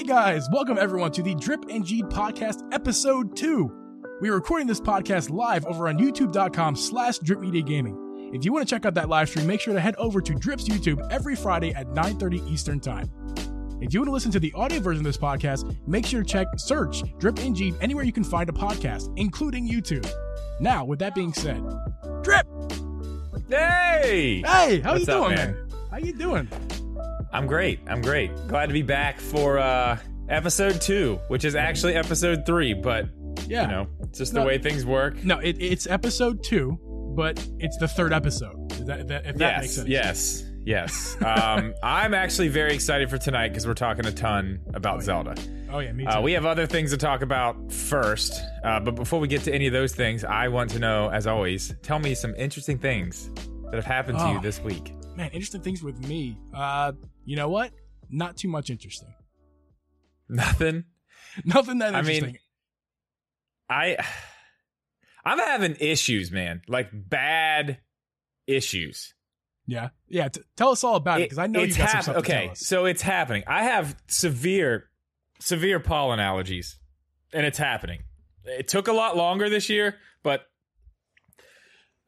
Hey guys, welcome everyone to the Drip and Geeb podcast episode 2. We are recording this podcast live over on youtube.com slash drip media gaming. If you want to check out that live stream, make sure to head over to Drip's YouTube every Friday at 9.30 Eastern Time. If you want to listen to the audio version of this podcast, make sure to check search Drip and Geeb anywhere you can find a podcast, including YouTube. Now, with that being said, Drip! Hey! Hey, how What's you up, doing, man? man? How you doing? I'm great. I'm great. Glad to be back for uh episode 2, which is actually episode 3, but Yeah. you know, it's just No. the way things work. No, it, it's episode two, but it's the third episode. Is that, that, if that makes yes. sense. Yes. Yes. um I'm actually very excited for tonight because we're talking a ton about yeah. Zelda. Oh yeah, me too. Uh, we have other things to talk about first, uh, but before we get to any of those things, I want to know, as always, tell me some interesting things that have happened to Oh. you this week. Man, interesting things with me. Uh, you know what? Not too much interesting. Nothing. Nothing that I mean, interesting. I I'm having issues, man. Like bad issues. yeah, yeah. T- tell us all about it because I know you it's got some hap- to okay, so it's happening. I have severe, severe pollen allergies, and it's happening. It took a lot longer this year, but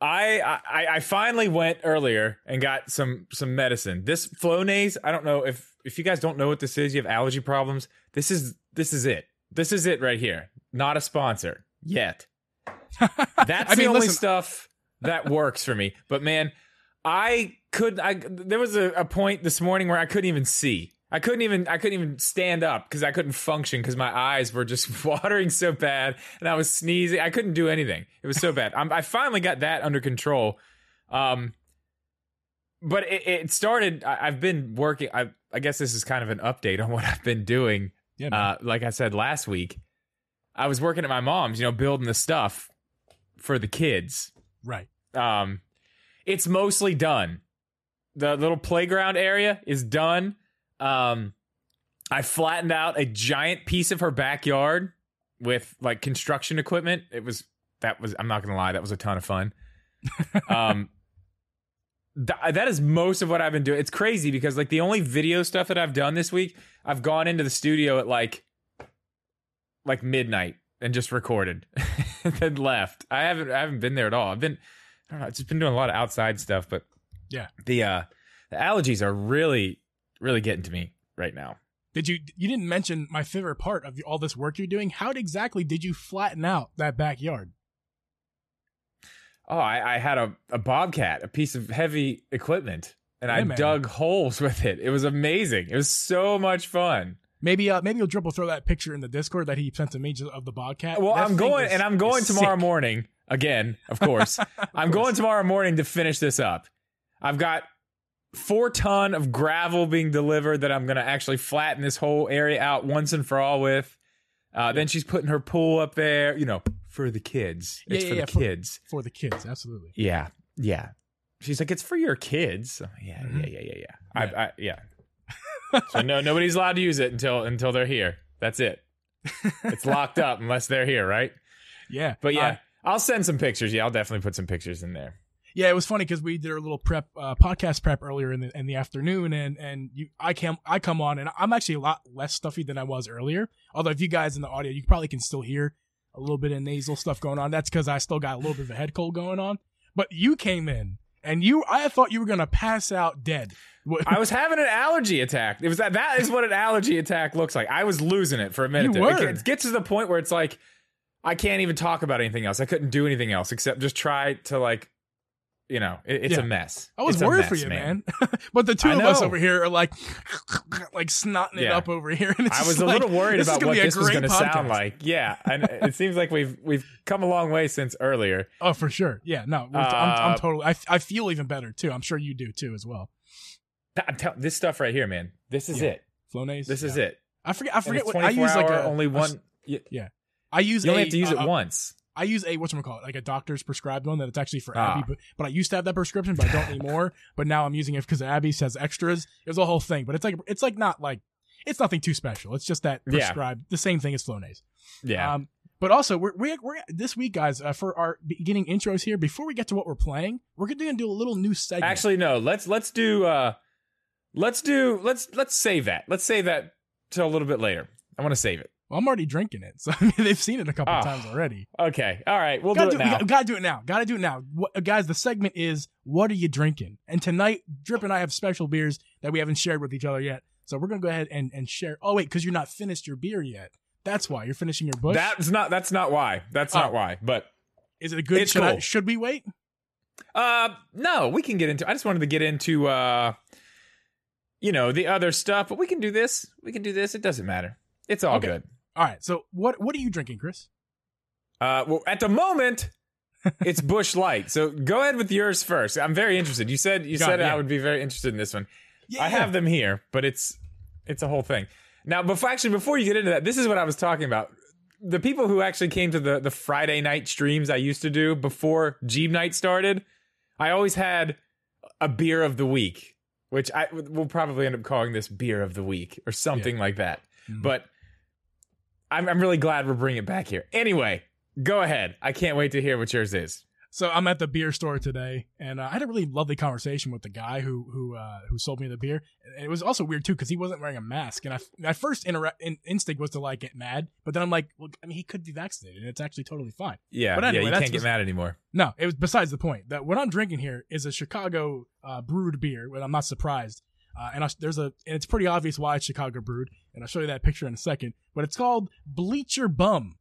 I I, I finally went earlier and got some some medicine. This Flonase, I don't know if if you guys don't know what this is, you have allergy problems. This is this is it. This is it right here. Not a sponsor yet. That's I the mean, only listen, stuff that works for me. But man, I could I there was a, a point this morning where I couldn't even see. I couldn't even I couldn't even stand up because I couldn't function because my eyes were just watering so bad and I was sneezing. I couldn't do anything. It was so bad. I'm, I finally got that under control. Um, but it, it started. I, I've been working. I I guess this is kind of an update on what I've been doing. yeah. Uh, like I said last week, I was working at my mom's. You know, building the stuff for the kids right. um it's mostly done the little playground area is done um i flattened out a giant piece of her backyard with like construction equipment it was that was i'm not gonna lie that was a ton of fun um th- that is most of what i've been doing it's crazy because like the only video stuff that i've done this week i've gone into the studio at like like midnight and just recorded and then left i haven't i haven't been there at all i've been I don't know. I've just been doing a lot of outside stuff, but Yeah. the uh the allergies are really, really getting to me right now. Did you? You didn't mention my favorite part of all this work you're doing. How exactly did you flatten out that backyard? Oh, I, I had a, a bobcat, a piece of heavy equipment, and I man. dug holes with it. It was amazing. It was so much fun. Maybe, uh, maybe you'll dribble throw that picture in the Discord that he sent to me of the bobcat. Well, That I'm going, is- and I'm going tomorrow sick. morning again. Of course, I'm going tomorrow morning to finish this up. I've got four ton of gravel being delivered that I'm going to actually flatten this whole area out once and for all with. Uh, Then she's putting her pool up there, you know, for the kids. Yeah, It's yeah, for yeah, the for- kids. for the kids. Absolutely. Yeah, yeah. She's like, it's for your kids. Like, yeah, yeah, yeah, yeah, yeah. I, I, yeah. so no, nobody's allowed to use it until until they're here. That's it. It's locked up unless they're here, right? Yeah, But yeah, I'll send some pictures. Yeah, I'll definitely put some pictures in there. Yeah. It was funny because we did a little prep, uh, podcast prep earlier in the in the afternoon, and and you, I came, I come on, and I'm actually a lot less stuffy than I was earlier. Although if you guys in the audio, you probably can still hear a little bit of nasal stuff going on. That's because I still got a little bit of a head cold going on. But you came in, and you, I thought you were gonna pass out dead. I was having an allergy attack. It was that that is what an allergy attack looks like. I was losing it for a minute. You were. It, it gets to the point where it's like I can't even talk about anything else. I couldn't do anything else except just try to like, you know, it, it's Yeah. a mess. I was It's worried mess, for you, man. but the two I of us over here are like, like snotting it Yeah. up over here. And I was a like, little worried about what a this was going to sound like. Yeah, and it seems like we've we've come a long way since earlier. Oh, for sure. Yeah, no, we're- I'm, I'm Uh, totally. I, I feel even better too. I'm sure you do too as well. I'm tell- this stuff right here, man. This is Yeah. it. Flonase. This is it. I forget. I forget what I use. Like a only a- one. You, I use. you only a, have to use it uh, once. I use a what's call it like a doctor's prescribed one that it's actually for Ah. Abby, but, but I used to have that prescription, but I don't anymore. But now I'm using it because Abby says extras. It was a whole thing, but it's like it's like not like it's nothing too special. It's just that Yeah. prescribed the same thing as Flonase. Yeah. Um, but also, we're, we're, we're this week, guys, uh, for our beginning intros here. Before we get to what we're playing, we're gonna do a little new segment. Actually, no. Let's let's do uh let's do let's let's save that. Let's save that till a little bit later. I want to save it. Well, I'm already drinking it, so I mean, they've seen it a couple Oh. times already. Okay. All right. We'll gotta do it we now. gotta- gotta do it now. Gotta do it now. What, guys, the segment is what are you drinking? And tonight, Drip and I have special beers that we haven't shared with each other yet. So we're gonna go ahead and, and share. Oh wait, because you're not finished your beer yet. That's why you're finishing your Busch. That's not. That's not why. That's Oh. not why. But is it a good? should, I, should we wait? uh, no, we can get into. I just wanted to get into uh, you know, the other stuff. But we can do this. We can do this. It doesn't matter. It's all Okay. good. All right. So what what are you drinking, Chris? Uh, well, at the moment, it's Busch Light. So go ahead with yours first. I'm very interested. You said you Got said it, yeah. I would be very interested in this one. Yeah, I have them here, but it's it's a whole thing. Now, before actually before you get into that, this is what I was talking about. The people who actually came to the the Friday night streams I used to do before Jeep Night started, I always had a beer of the week, which I will probably end up calling this beer of the week or something like that. Mhm. But I'm I'm really glad we're bringing it back here. Anyway, go ahead. I can't wait to hear what yours is. So I'm at the beer store today, and uh, I had a really lovely conversation with the guy who who uh, who sold me the beer. And it was also weird too because he wasn't wearing a mask, and I my first intera- in, instinct was to like get mad, but then I'm like, well, I mean, he could be vaccinated, and it's actually totally fine. Yeah, But anyway, yeah, you can't get mad anymore. No, it was besides the point. That what I'm drinking here is a Chicago uh, brewed beer, and I'm not surprised. Uh, and I, there's a, and it's pretty obvious why it's Chicago brewed, and I'll show you that picture in a second. But it's called Bleacher Bum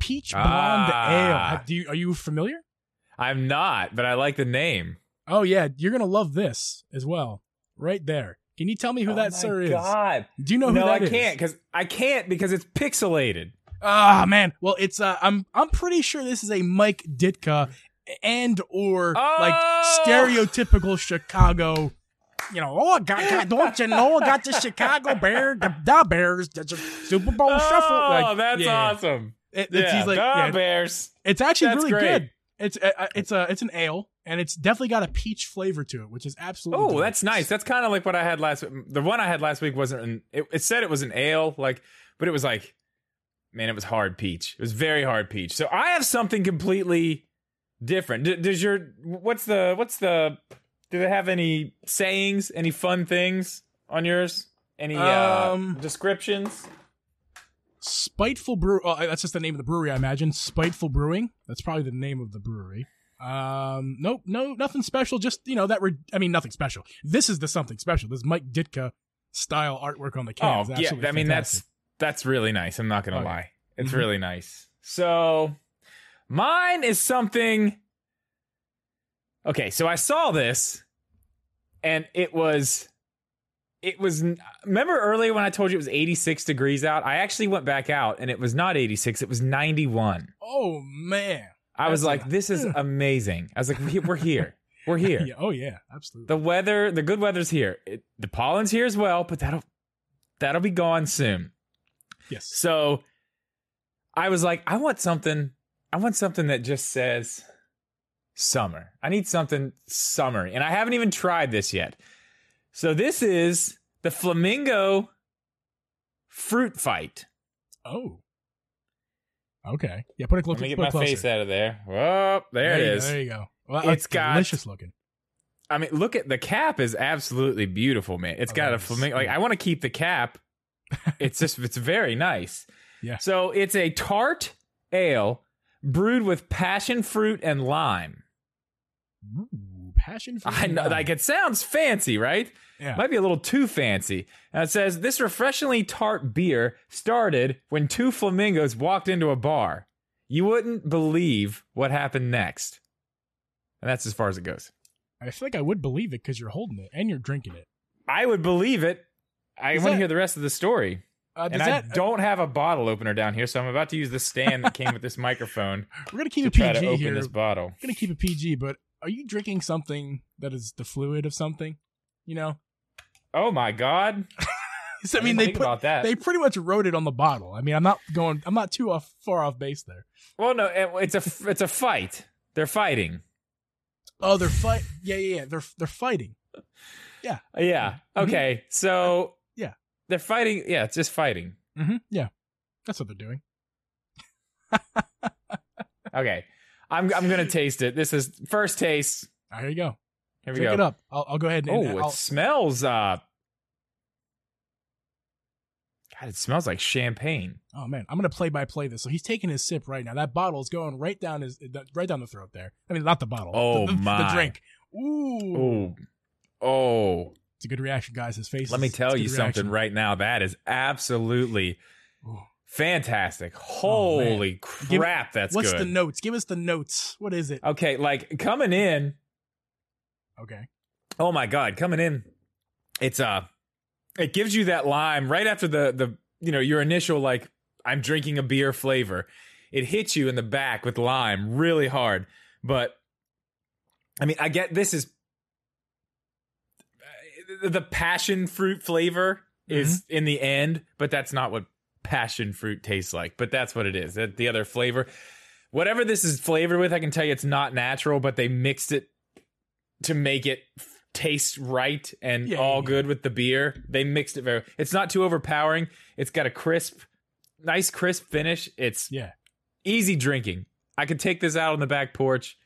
Peach Blonde Ah. Ale. Do you, are you familiar? I'm not, but I like the name. Oh yeah, you're gonna love this as well. Right there. Can you tell me who Oh that my sir is? God. Do you know who that is? no, that I is? can't because I can't because it's pixelated. Ah man. Well, it's uh, I'm I'm pretty sure this is a Mike Ditka and or like Oh! stereotypical Chicago. You know, oh, I got, got- don't you know? I got the Chicago Bear, the, the Bears, the Super Bowl oh, Shuffle. Like, that's yeah. awesome. It- it's, yeah, he's like, the yeah, Bears. it's actually That's really great. good. It's uh, uh, it's a it's an ale, and it's definitely got a peach flavor to it, which is absolutely. Oh, delicious. that's nice. That's kind of like what I had last. The one I had last week wasn't. An, it, it said it was an ale, like, but it was like, man, it was hard peach. It was very hard peach. So I have something completely different. D- does your what's the what's the? Do they have any sayings? Any fun things on yours? Any uh, Um, descriptions? Spiteful Brew. Oh, that's just the name of the brewery, I imagine. Spiteful Brewing. That's probably the name of the brewery. Um, nope, no, nothing special. Just you know that. Re- I mean, nothing special. This is the something special. This Mike Ditka style artwork on the can. Oh yeah, I mean fantastic. that's that's really nice. I'm not gonna yeah. lie, it's Mhm. really nice. So mine is something. Okay, so I saw this, and it was, it was. Remember earlier when I told you it was 86 degrees out? I actually went back out, and it was not 86. It was 91. Oh man. I was That's like, a- this is amazing. I was like, we- we're here. We're here. Yeah, oh yeah, absolutely. The weather, the good weather's here. It, the pollen's here as well, but that'll that'll be gone soon. yes. So I was like, I want something. I want something that just says summer. I need something summery, and I haven't even tried this yet. So this is the flamingo fruit fight. Oh. Okay. Yeah. Put it close. Let me get my closer. face out of there. Oh, there, you it go. There you go. Well, It's got- delicious looking. I mean, look at the cap is absolutely beautiful, man. It's Oh, got a flamingo. Like I want to keep the cap. It's just it's very nice. Yeah. So it's a tart ale brewed with passion fruit and lime. Ooh, passion fruit. I know, like it sounds fancy, right? Yeah. Might be a little too fancy. And it says this refreshingly tart beer started when two flamingos walked into a bar. You wouldn't believe what happened next. And that's as far as it goes. I feel like I would believe it because you're holding it and you're drinking it. I would believe it. I want to hear the rest of the story. Uh, and I don't have a bottle opener down here, so I'm about to use the stand that came with this microphone we're gonna keep to it try PG to open here. this bottle. We're gonna keep it PG, but are you drinking something that is the fluid of something? You know, Oh my god! I mean didn't they put about that. they pretty much wrote it on the bottle. I mean, I'm not going. I'm not too off far off base there. well, no, it- it's a it's a fight. They're fighting. Oh, they're fight. Yeah, yeah, yeah. They're they're fighting. Yeah. Yeah. Mhm. Okay. So Yeah. they're fighting. Yeah, it's just fighting. Mm-hmm. Yeah, that's what they're doing. Okay. I'm I'm gonna taste it. This is first taste. Ah, here you go. Here we Drink go. it up. I'll, I'll go ahead and. Oh, it I'll, smells uh God, it smells like champagne. Oh man, I'm gonna play by play this. So he's taking his sip right now. That bottle is going right down his right down the throat there. I mean, not the bottle. Oh, the, the, my. the drink. Ooh, Oh, oh. it's a good reaction, guys. His face. Let me tell you something right now. That is absolutely Ooh. Fantastic. Oh. Holy Give- crap, that's What's good. the notes? Give us the notes. What is it? okay, like coming in. Okay. Oh my god, coming in. It's uh it gives you that lime right after the the you know, your initial like I'm drinking a beer flavor. It hits you in the back with lime really hard. But I mean, I get this is the passion fruit flavor is Mm-hmm. in the end, but that's not what passion fruit tastes like. But that's what it is. That the other flavor, whatever this is flavored with, I can tell you it's not natural, but they mixed it to make it taste right and Yeah, all yeah, good with the beer. They mixed it very. It's not too overpowering. It's got a crisp, nice crisp finish. It's Yeah. easy drinking. I could take this out on the back porch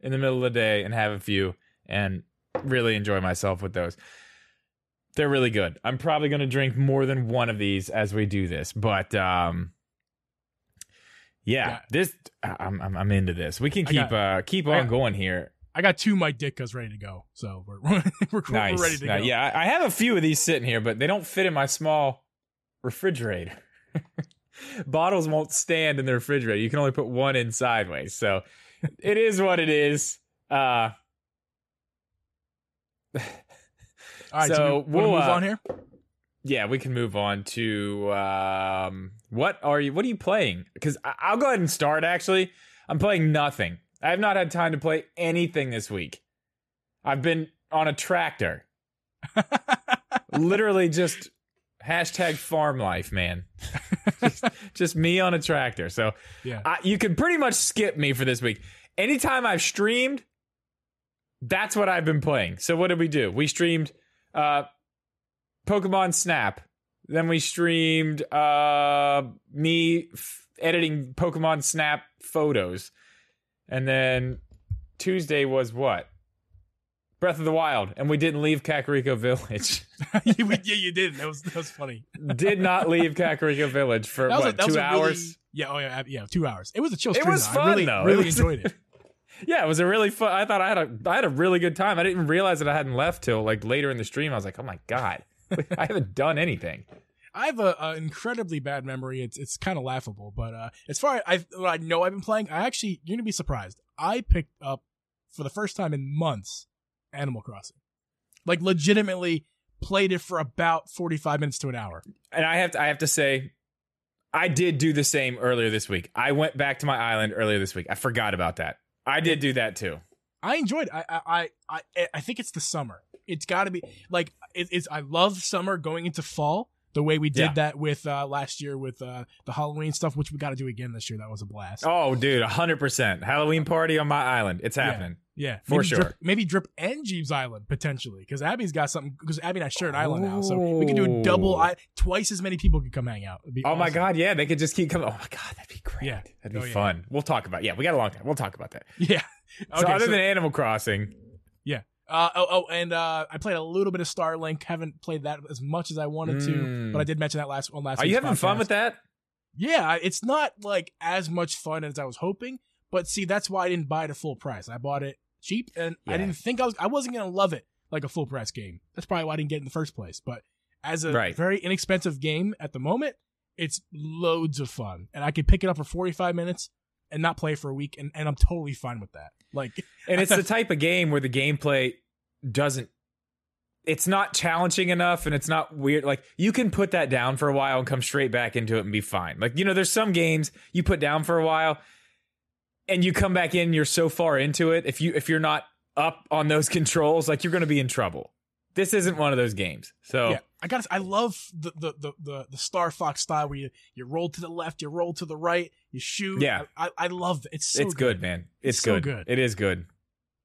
in the middle of the day and have a few and really enjoy myself with those. They're really good. I'm probably going to drink more than one of these as we do this, but um yeah, Yeah. this I'm, I'm I'm into this. We can keep got- uh keep on got- going here. I got two Mike Ditkas ready to go, so we're we're, we're, Nice. we're ready to Now, go. Yeah, I I have a few of these sitting here, but they don't fit in my small refrigerator. Bottles won't stand in the refrigerator. You can only put one in sideways. So it is what it is. Uh All right, so, so we, we'll move uh, on here. yeah, we can move on to um what are you what are you playing? Cuz I'll go ahead and start actually. I'm playing nothing. I have not had time to play anything this week. I've been on a tractor. literally just hashtag farm life, man. just, just me on a tractor. So Yeah. I, you can pretty much skip me for this week. Anytime I've streamed, that's what I've been playing. So what did we do? We streamed uh, Pokemon Snap. Then we streamed uh, me f- editing Pokemon Snap photos. And then Tuesday was what? Breath of the Wild. And we didn't leave Kakariko Village. yeah, you did. That was that was funny. did not leave Kakariko Village for a- what was two a really- hours. yeah, oh yeah, yeah, two hours. It was a chill. It stream, was though. I fun, really, though. Really enjoyed it. Yeah, it was a really fun. I thought I had a I had a really good time. I didn't even realize that I hadn't left till like later in the stream. I was like, oh my god, I haven't done anything. I have a, a incredibly bad memory. It's it's kind of laughable, but uh, as far as I what I know, I've been playing. I actually you're gonna be surprised. I picked up for the first time in months Animal Crossing, like legitimately played it for about 45 minutes to an hour. And I have to, I have to say, I did do the same earlier this week. I went back to my island earlier this week. I forgot about that. I did do that too. I enjoyed. I I I I, think it's the summer. It's got to be like it, it's. I love summer going into fall. The way we did Yeah. that with uh, last year with uh, the Halloween stuff, which we got to do again this year. That was a blast. Oh, dude, hundred percent Halloween party on my island. It's happening. Yeah, For maybe sure. Drip, maybe Drip and Geeb's Island potentially because Abby's got something. Because Abby and I share an island now, so we can do a double. Oh. I twice as many people could come hang out. Oh my god, yeah, they could just keep coming. Oh my god, that'd be great. Yeah. that'd be Oh, yeah. fun. We'll talk about. Yeah, we got a long time. We'll talk about that. Yeah. so other so- than Animal Crossing, Uh, oh, oh, and uh, I played a little bit of Starlink. Haven't played that as much as I wanted to, Mm. but I did mention that last one last. Time. Are you having fun with that? Yeah, it's not like as much fun as I was hoping, but see, that's why I didn't buy it at full price. I bought it cheap, and I didn't think I was I wasn't gonna love it like a full price game. That's probably why I didn't get it in the first place. But as a Right. very inexpensive game at the moment, it's loads of fun, and I could pick it up for forty five minutes and not play for a week, and, and I'm totally fine with that. Like, And it's the type of game where the gameplay doesn't it's not challenging enough and it's not weird. Like you can put that down for a while and come straight back into it and be fine. Like, you know, there's some games you put down for a while and you come back in, you're so far into it. If you if you're not up on those controls, like you're gonna be in trouble. This isn't one of those games. So yeah, I got. I love the the, the the the Star Fox style where you you roll to the left, you roll to the right, you shoot. Yeah. I I, love it. It's so it's good, man. It's, It's so good. good. It is good.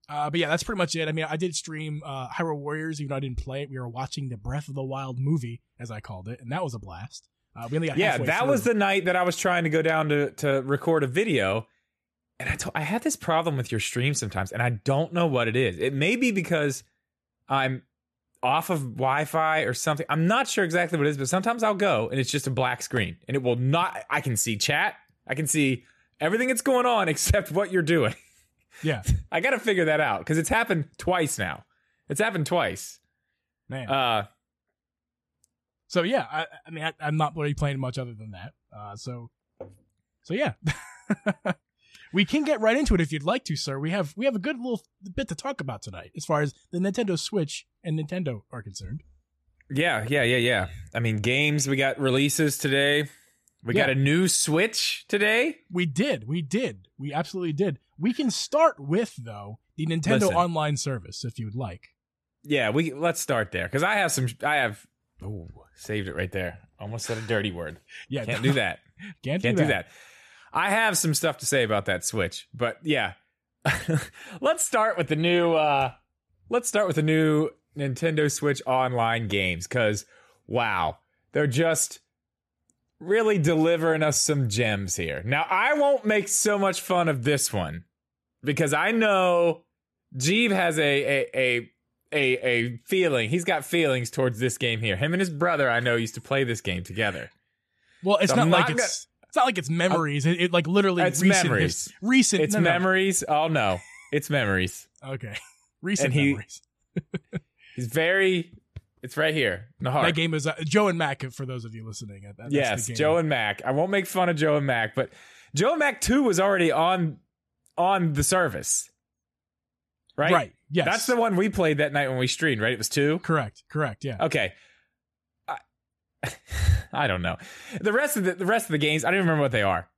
Uh, but yeah, that's pretty much it. I mean, I did stream uh, Hyrule Warriors, even though I didn't play it. We were watching the Breath of the Wild movie, as I called it, and that was a blast. Uh, we only got yeah, that was the night that I was trying to go down to to record a video, and I told I had this problem with your stream sometimes, and I don't know what it is. It may be because I'm off of Wi-Fi or something. I'm not sure exactly what it is, but sometimes I'll go and it's just a black screen and it will not. I can see chat. I can see everything that's going on except what you're doing. Yeah, I got to figure that out because it's happened twice now. It's happened twice. man. Uh, so yeah, I, I mean, I, I'm not really playing much other than that. Uh, so, so yeah, we can get right into it if you'd like to, sir. We have we have a good little bit to talk about tonight as far as the Nintendo Switch and Nintendo are concerned. yeah, yeah, yeah, yeah. I mean, games. We got releases today. We got a new Switch today. We did, we did, we absolutely did. We can start with though the Nintendo Listen. Online service if you'd like. Yeah, we let's start there because I have some. I have. Oh, saved it right there. Almost said a dirty word. Yeah, Can't do that. Can't, Can't do that. I have some stuff to say about that Switch, but yeah. let's start with the new uh let's start with the new Nintendo Switch online games cuz wow, they're just really delivering us some gems here. Now, I won't make so much fun of this one because I know Geeb has a a a a, a feeling. He's got feelings towards this game here. Him and his brother, I know, used to play this game together. Well, it's So not I'm like not it's it's not like it's memories. It, it like literally It's recent memories. his- recent. It's no, no. memories. Oh no, it's memories. Okay, recent he- memories. He's very. It's right here in the heart. That game is uh, Joe and Mac for those of you listening. That- that's the yes, game. Joe and Mac. I won't make fun of Joe and Mac, but Joe and Mac Two was already on on the service, right? Right. Yes. That's the one we played that night when we streamed. Right? It was two. correct. Correct. Yeah. Okay. I, I don't know. The rest of the the rest of the games, I don't even remember what they are.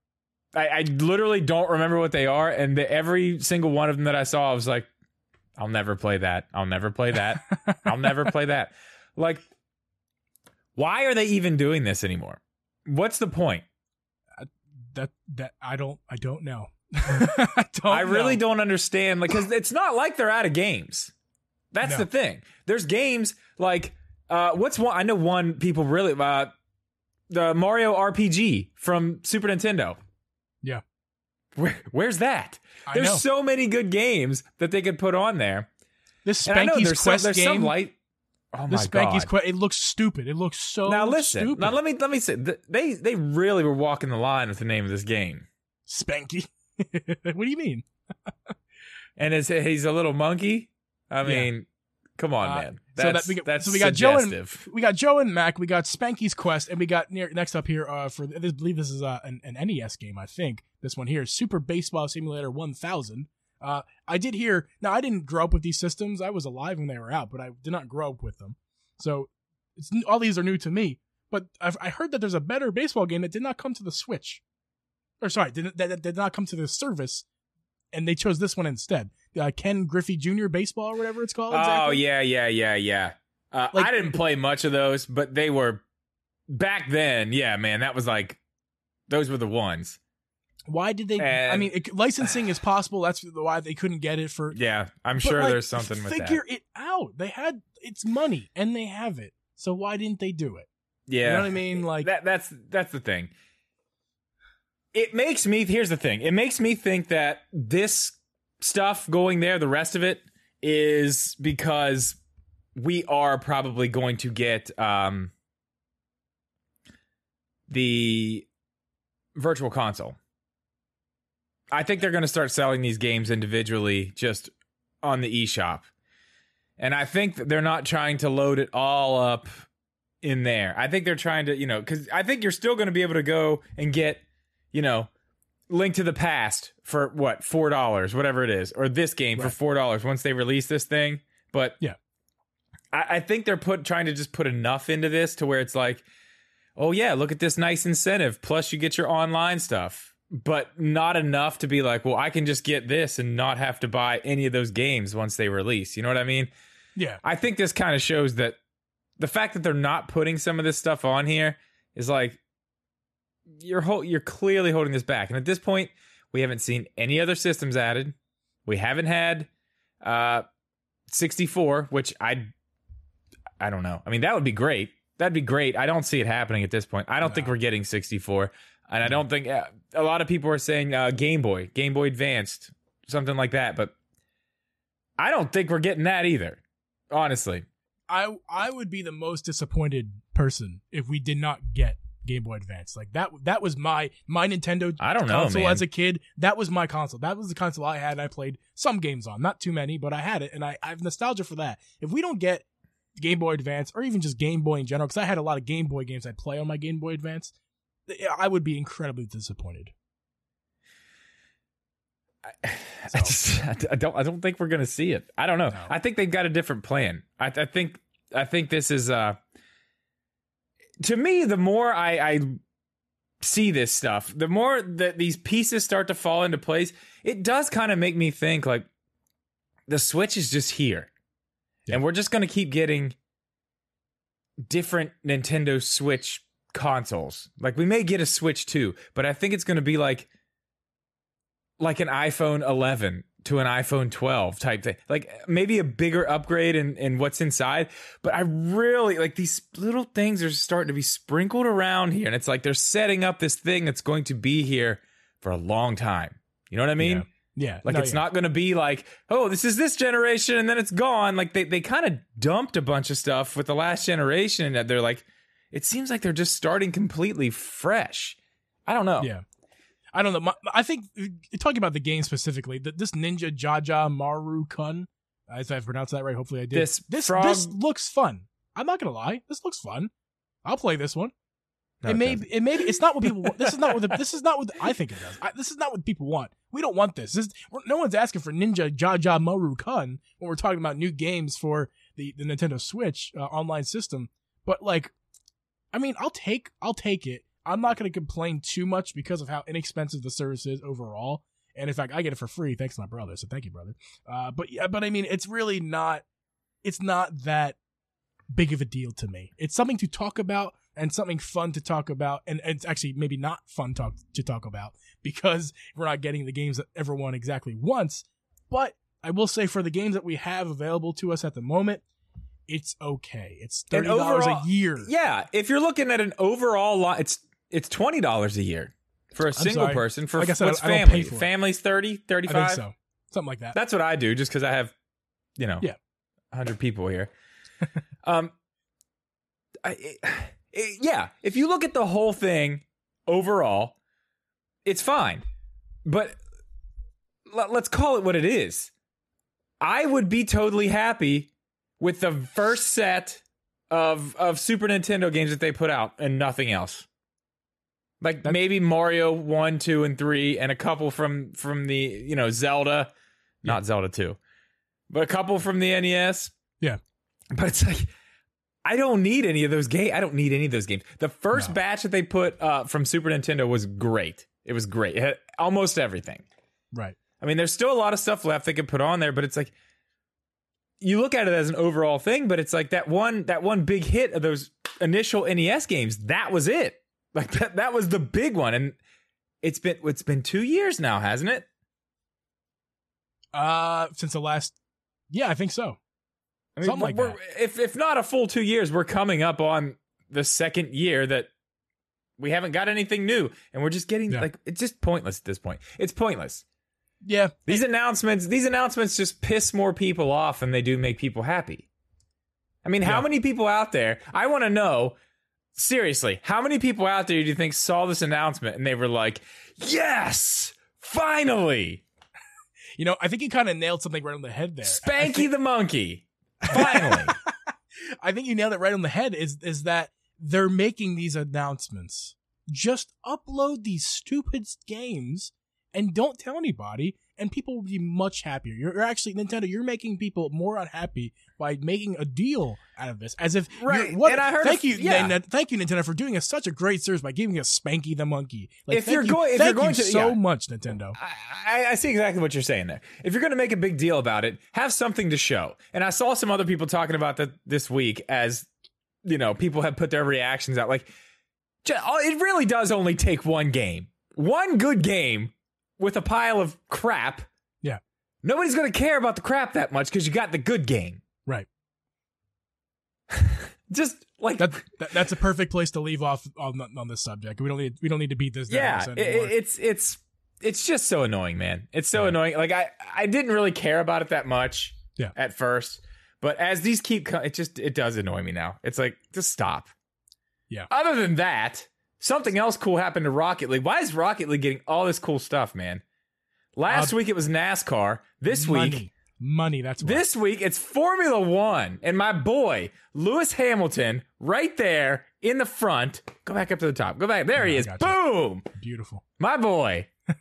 I, I literally don't remember what they are, and the, every single one of them that I saw, I was like, "I'll never play that. I'll never play that. I'll never play that." Like, why are they even doing this anymore? What's the point? that that I don't I don't know. I don't. I really know. don't understand. Like, because it's not like they're out of games. That's No. the thing. There's games like uh, what's one? I know one people really uh, the Mario RPG from Super Nintendo. Yeah. Where, where's that? I There's know. so many good games that they could put on there. this And I know Spanky's some, Quest there's game. some light. Oh my this Spanky's god! Quest. It looks stupid. It looks so. now listen. Stupid. Now let me let me say they they really were walking the line with the name of this game. Spanky. what do you mean? And it's, he's a little monkey. I Yeah. mean, come on, Uh, man. So that we got- that's so we got Joe and- We got Joe and Mac. We got Spanky's Quest, and we got near next up here uh, for I believe this is uh, an, an NES game. I think this one here, Super Baseball Simulator 1000. Uh, I did hear. Now I didn't grow up with these systems. I was alive when they were out, but I did not grow up with them. So it's all these are new to me. But I've, I heard that there's a better baseball game that did not come to the Switch, or sorry, did, that, that did not come to the service, and they chose this one instead. Uh, Ken Griffey Jr. Baseball or whatever it's called. Oh exactly. yeah, yeah, yeah, yeah. Uh, Like- I didn't play much of those, but they were back then. Yeah, man, that was like those were the ones. Why did they? I mean, it, licensing is possible. That's why they couldn't get it for. Yeah, I'm sure like, there's something with that. Figure it out. They had it's money and they have it. So why didn't they do it? Yeah, You know what I mean? Like that that's that's the thing. It makes me here's the thing. It makes me think that this stuff going there, the rest of it is because we are probably going to get um the virtual console. I think they're going to start selling these games individually just on the eShop. And I think they're not trying to load it all up in there. I think they're trying to, you know, because I think you're still going to be able to go and get, you know, Link to the Past for what four dollars, whatever it is, or this game for four dollars once they release this thing. But Yeah. I, I think they're put trying to just put enough into this to where it's like, oh yeah, look at this nice incentive. Plus you get your online stuff, but not enough to be like, well, I can just get this and not have to buy any of those games once they release. You know what I mean? yeah, I think this kind of shows that the fact that they're not putting some of this stuff on here is like you're ho- you're clearly holding this back. And at this point, we haven't seen any other systems added. We haven't had uh 64, which I I don't know. I mean, that would be great. That'd be great. I don't see it happening at this point. I don't think we're getting 64. And I don't think uh, a lot of people are saying uh, Game Boy, Game Boy Advanced, something like that, but I don't think we're getting that either honestly. I I would be the most disappointed person if we did not get Game Boy Advance. Like that that was my my Nintendo I don't know, console man. as a kid. That was my console. That was the console I had and I played some games on. Not too many, but I had it and I, I have nostalgia for that. If we don't get Game Boy Advance or even just Game Boy in general, because I had a lot of Game Boy games I'd play on my Game Boy Advance, I would be incredibly disappointed. I just I don't I don't think we're gonna see it. I don't know. No. I think they've got a different plan. I, I think I think this is uh to me the more I, I see this stuff, the more that these pieces start to fall into place, it does kind of make me think like the Switch is just here. Yeah. And we're just gonna keep getting different Nintendo Switch consoles. Like we may get a Switch 2, but I think it's gonna be like like an iPhone 11 to an iPhone 12 type thing. Like maybe a bigger upgrade in, in what's inside. But I really like these little things are starting to be sprinkled around here. And it's like they're setting up this thing that's going to be here for a long time. You know what I mean? Yeah. Yeah. Like No, it's yeah. not going to be like, oh, this is this generation and then it's gone. Like they, they kind of dumped a bunch of stuff with the last generation and they're like, it seems like they're just starting completely fresh. I don't know. Yeah. I don't know. My, I think uh, talking about the game specifically, that this Ninja Jaja Maru Kun, if I pronounced that right, hopefully I did. This this frog- this looks fun. I'm not gonna lie, this looks fun. I'll play this one. No, it may doesn't. it may be, it's not what people want. This is not what the, this is not what I think it does. I, this is not what people want. We don't want this. this no one's asking for Ninja Jaja Maru Kun when we're talking about new games for the, the Nintendo Switch uh, online system. But like, I mean, I'll take I'll take it. I'm not going to complain too much because of how inexpensive the service is overall. And in fact, I get it for free thanks to my brother. So thank you, brother. Uh, but yeah, but I mean, it's really not. It's not that big of a deal to me. It's something to talk about and something fun to talk about, and, and it's actually maybe not fun talk to talk about because we're not getting the games that everyone exactly wants. But I will say for the games that we have available to us at the moment, it's okay. It's thirty dollars a year. Yeah, if you're looking at an overall lot, it's it's twenty dollars a year for a single sorry. person. For Like I said, what's I don't family? pay for. Family's 30, I 35? think so. Something like that. That's what I do, just because I have, you know, Yeah. hundred people here. um, I, it- it- yeah, if you look at the whole thing overall, it's fine, but let, let's call it what it is. I would be totally happy with the first set of of Super Nintendo games that they put out and nothing else. Like That- maybe Mario 1, 2 and 3 and a couple from from the, you know, Zelda, not Zelda 2. But a couple from the NES. Yeah. But it's like I don't need any of those games. I don't need any of those games. The first No. batch that they put uh, from Super Nintendo was great. It was great. It had almost everything. right. I mean, there's still a lot of stuff left they could put on there, but it's like you look at it as an overall thing, but it's like that one that one big hit of those initial NES games, that was it. Like that that was the big one. And it's been it's been two years now, hasn't it? Uh, since the last, yeah, I think so. I mean, Something like we're- that. if if not a full two years, we're coming up on the second year that we haven't got anything new, and we're just getting Yeah. like it's just pointless at this point. It's pointless. Yeah, These announcements, these announcements just piss more people off than they do make people happy. I mean, how Yeah. many people out there? I want to know seriously, how many people out there do you think saw this announcement and they were like, "Yes, finally, you know, I think you kind of nailed something right on the head there. Spanky think- the monkey, finally." I think you nailed it right on the head. Is is that they're making these announcements? Just upload these stupid games and don't tell anybody, and people will be much happier. You're, actually Nintendo. You're making people more unhappy by making a deal out of this, as if Right, What, and I heard thank a- you, yeah. Thank you, Nintendo, for doing us such a great service by giving us Spanky the monkey. Like, If you're you- going- if thank you're going you to- so yeah. much, Nintendo. I, I see exactly what you're saying there. If you're going to make a big deal about it, have something to show. And I saw some other people talking about that this week as, you know, people have put their reactions out. Like, it really does only take one game, one good game with a pile of crap. Yeah. Nobody's going to care about the crap that much because you got the good game. Right. Just like, That, that that's a perfect place to leave off on on this subject. We don't need we don't need to beat this down. yeah, it, it's it's it's just so annoying, man. It's so Yeah. annoying. Like I I didn't really care about it that much. Yeah. At first, But as these keep, co- it just it does annoy me now. It's like just stop. Yeah. Other than that, something else cool happened to Rocket League. Why is Rocket League getting all this cool stuff, man? Last Uh, week it was NASCAR. This week money, money. That's what. this week it's Formula One, and my boy Lewis Hamilton right there in the front. Go back up to the top. Go back. There he is. Boom, beautiful. my boy.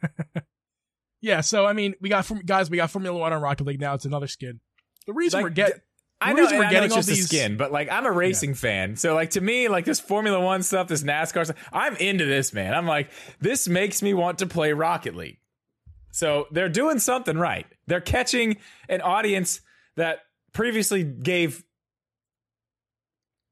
Yeah. So I mean, we got guys. We got Formula One on Rocket League now. It's another skin. The reason Like, we're getting. I The know, we're getting all these- skin, but like I'm a racing fan, so like to me, like this Formula One stuff, this NASCAR stuff, I'm into this, man. I'm like, this makes me want to play Rocket League. So they're doing something right. They're catching an audience that previously gave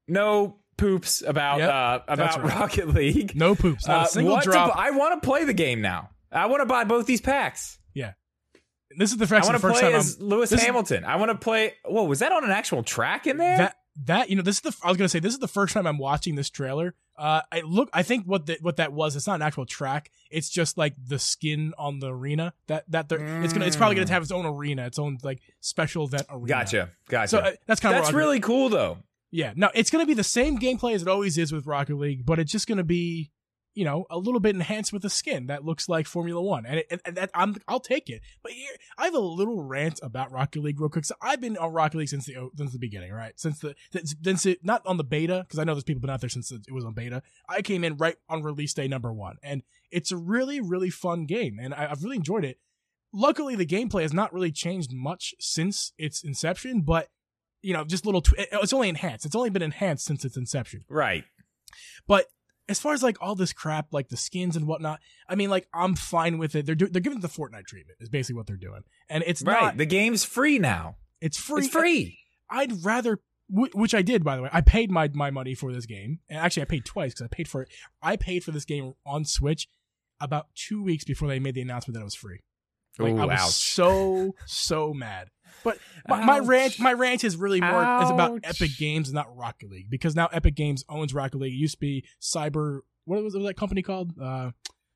no poops about Yep, uh, about right. Rocket League. No poops. Not Uh, a single to drop. I want to play the game now. I want to buy both these packs. This is the I first, want the to first play time I'm, Lewis this Hamilton. I want to play. Whoa, was that on an actual track in there? that that you know this is the I was gonna say this is the first time I'm watching this trailer. Uh, I look. I think what the, what that was. It's not an actual track. It's just like the skin on the arena. That that they're, it's gonna. It's probably gonna Mm. have its own arena, its own like special event arena. Gotcha, gotcha. So uh, that's kind of That's really cool, though. Yeah, no, it's going to be the same gameplay as it always is with Rocket League, but it's just going to be, you know, a little bit enhanced with a skin that looks like Formula One, and, it, and, that I'm I'll take it. But here, I have a little rant about Rocket League real quick. So I've been on Rocket League since the oh, since the beginning, right? Since the since, since it not on the beta because I know there's people been out there since it was on beta. I came in right on release day number one, and it's a really really fun game, and I, I've really enjoyed it. Luckily, the gameplay has not really changed much since its inception, but you know, just little. Tw- it's only enhanced. It's only been enhanced since its inception. Right. But as far as like all this crap, like the skins and whatnot, I mean, like I'm fine with it. They're do- they're giving the Fortnite treatment. Is basically what they're doing, and it's Right. not. the game's free now. It's free. It's free. I'd rather, wh- which I did by the way. I paid my my money for this game, and actually I paid twice because I paid for it. I paid for this game on Switch about two weeks before they made the announcement that it was free. Like Ooh, I was ouch. so so mad. But my, my rant my rant is really more is about Epic Games, not Rocket League, because now Epic Games owns Rocket League. It used to be Cyber. What was, what was that company called? Uh,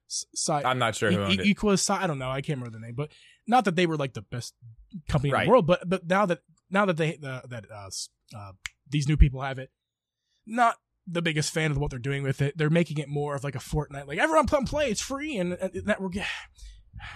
Cy- I'm not sure who e-. Equus. Cy- I don't know. I can't remember the name, but not that they were like the best company in the world. But but now that now that they uh, that uh, uh, these new people have it, not the biggest fan of what they're doing with it. They're making it more of like a Fortnite. Like everyone come play, it's free, and, and that we're.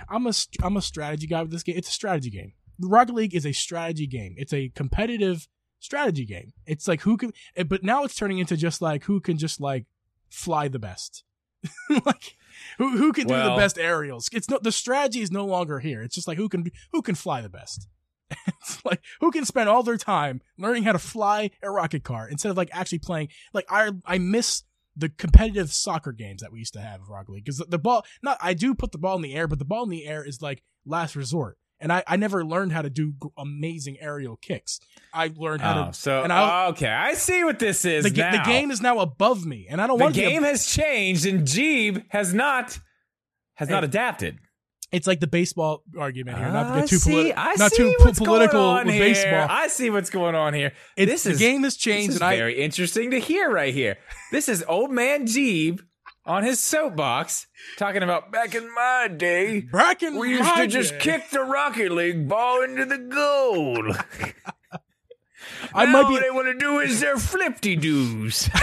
I'm a I'm a strategy guy with this game. It's a strategy game. Rocket League is a strategy game. It's a competitive strategy game. It's like who can, eh, but now it's turning into just like who can just like fly the best, like who who can do the best aerials. It's no the strategy is no longer here. It's just like who can who can fly the best. it's like who can spend all their time learning how to fly a rocket car instead of like actually playing. Like I I miss the competitive soccer games that we used to have in Rocket League because the, the ball not I do put the ball in the air, but the ball in the air is like last resort. And I, I never learned how to do g- amazing aerial kicks. I learned how Oh, to. so and I'll- oh, okay, I see what this is The, the game is now above me, and I don't the want to. be game has changed, and Geeb has not has not adapted. It's like the baseball argument here, not to get too politi- I not see too what's political with here. baseball. I see what's going on here. It's, this the is game has this changed, is and I very interesting to hear right here. This is old man Geeb on his soapbox talking about back in my day. back in We used to just day, kick the Rocket League ball into the goal. I now might be. what they want to do is their flipty doos.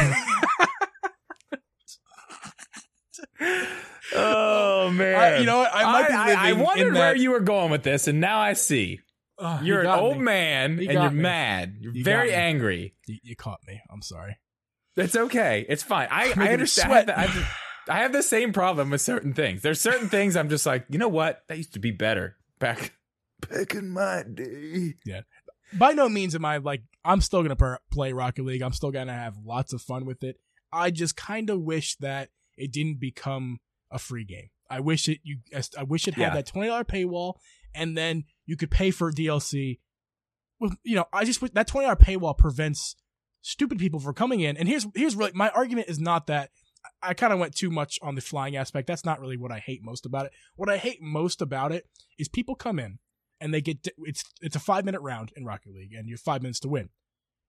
oh man! I- you know what? I might be I, I living wondered in where that- you were going with this, and now I see. Oh, Ugh, You're you an old me. man, You and you're me. mad. You're You very angry. You, you caught me. I'm sorry. It's okay. It's fine. I, I understand. sweat. I have, the, I, have the, I have the same problem with certain things. There's certain things I'm just like, you know what? That used to be better back back in my day. Yeah. By no means am I like. I'm still gonna per- play Rocket League. I'm still gonna have lots of fun with it. I just kind of wish that it didn't become a free game. I wish it. You. I wish it had Yeah. that twenty dollar paywall, and then you could pay for DLC. Well, you know, I just that twenty dollar paywall prevents stupid people from coming in. And here's here's really my argument is not that I kind of went too much on the flying aspect. That's not really what I hate most about it. What I hate most about it is people come in and they get it's it's a five minute round in Rocket League, and you have five minutes to win.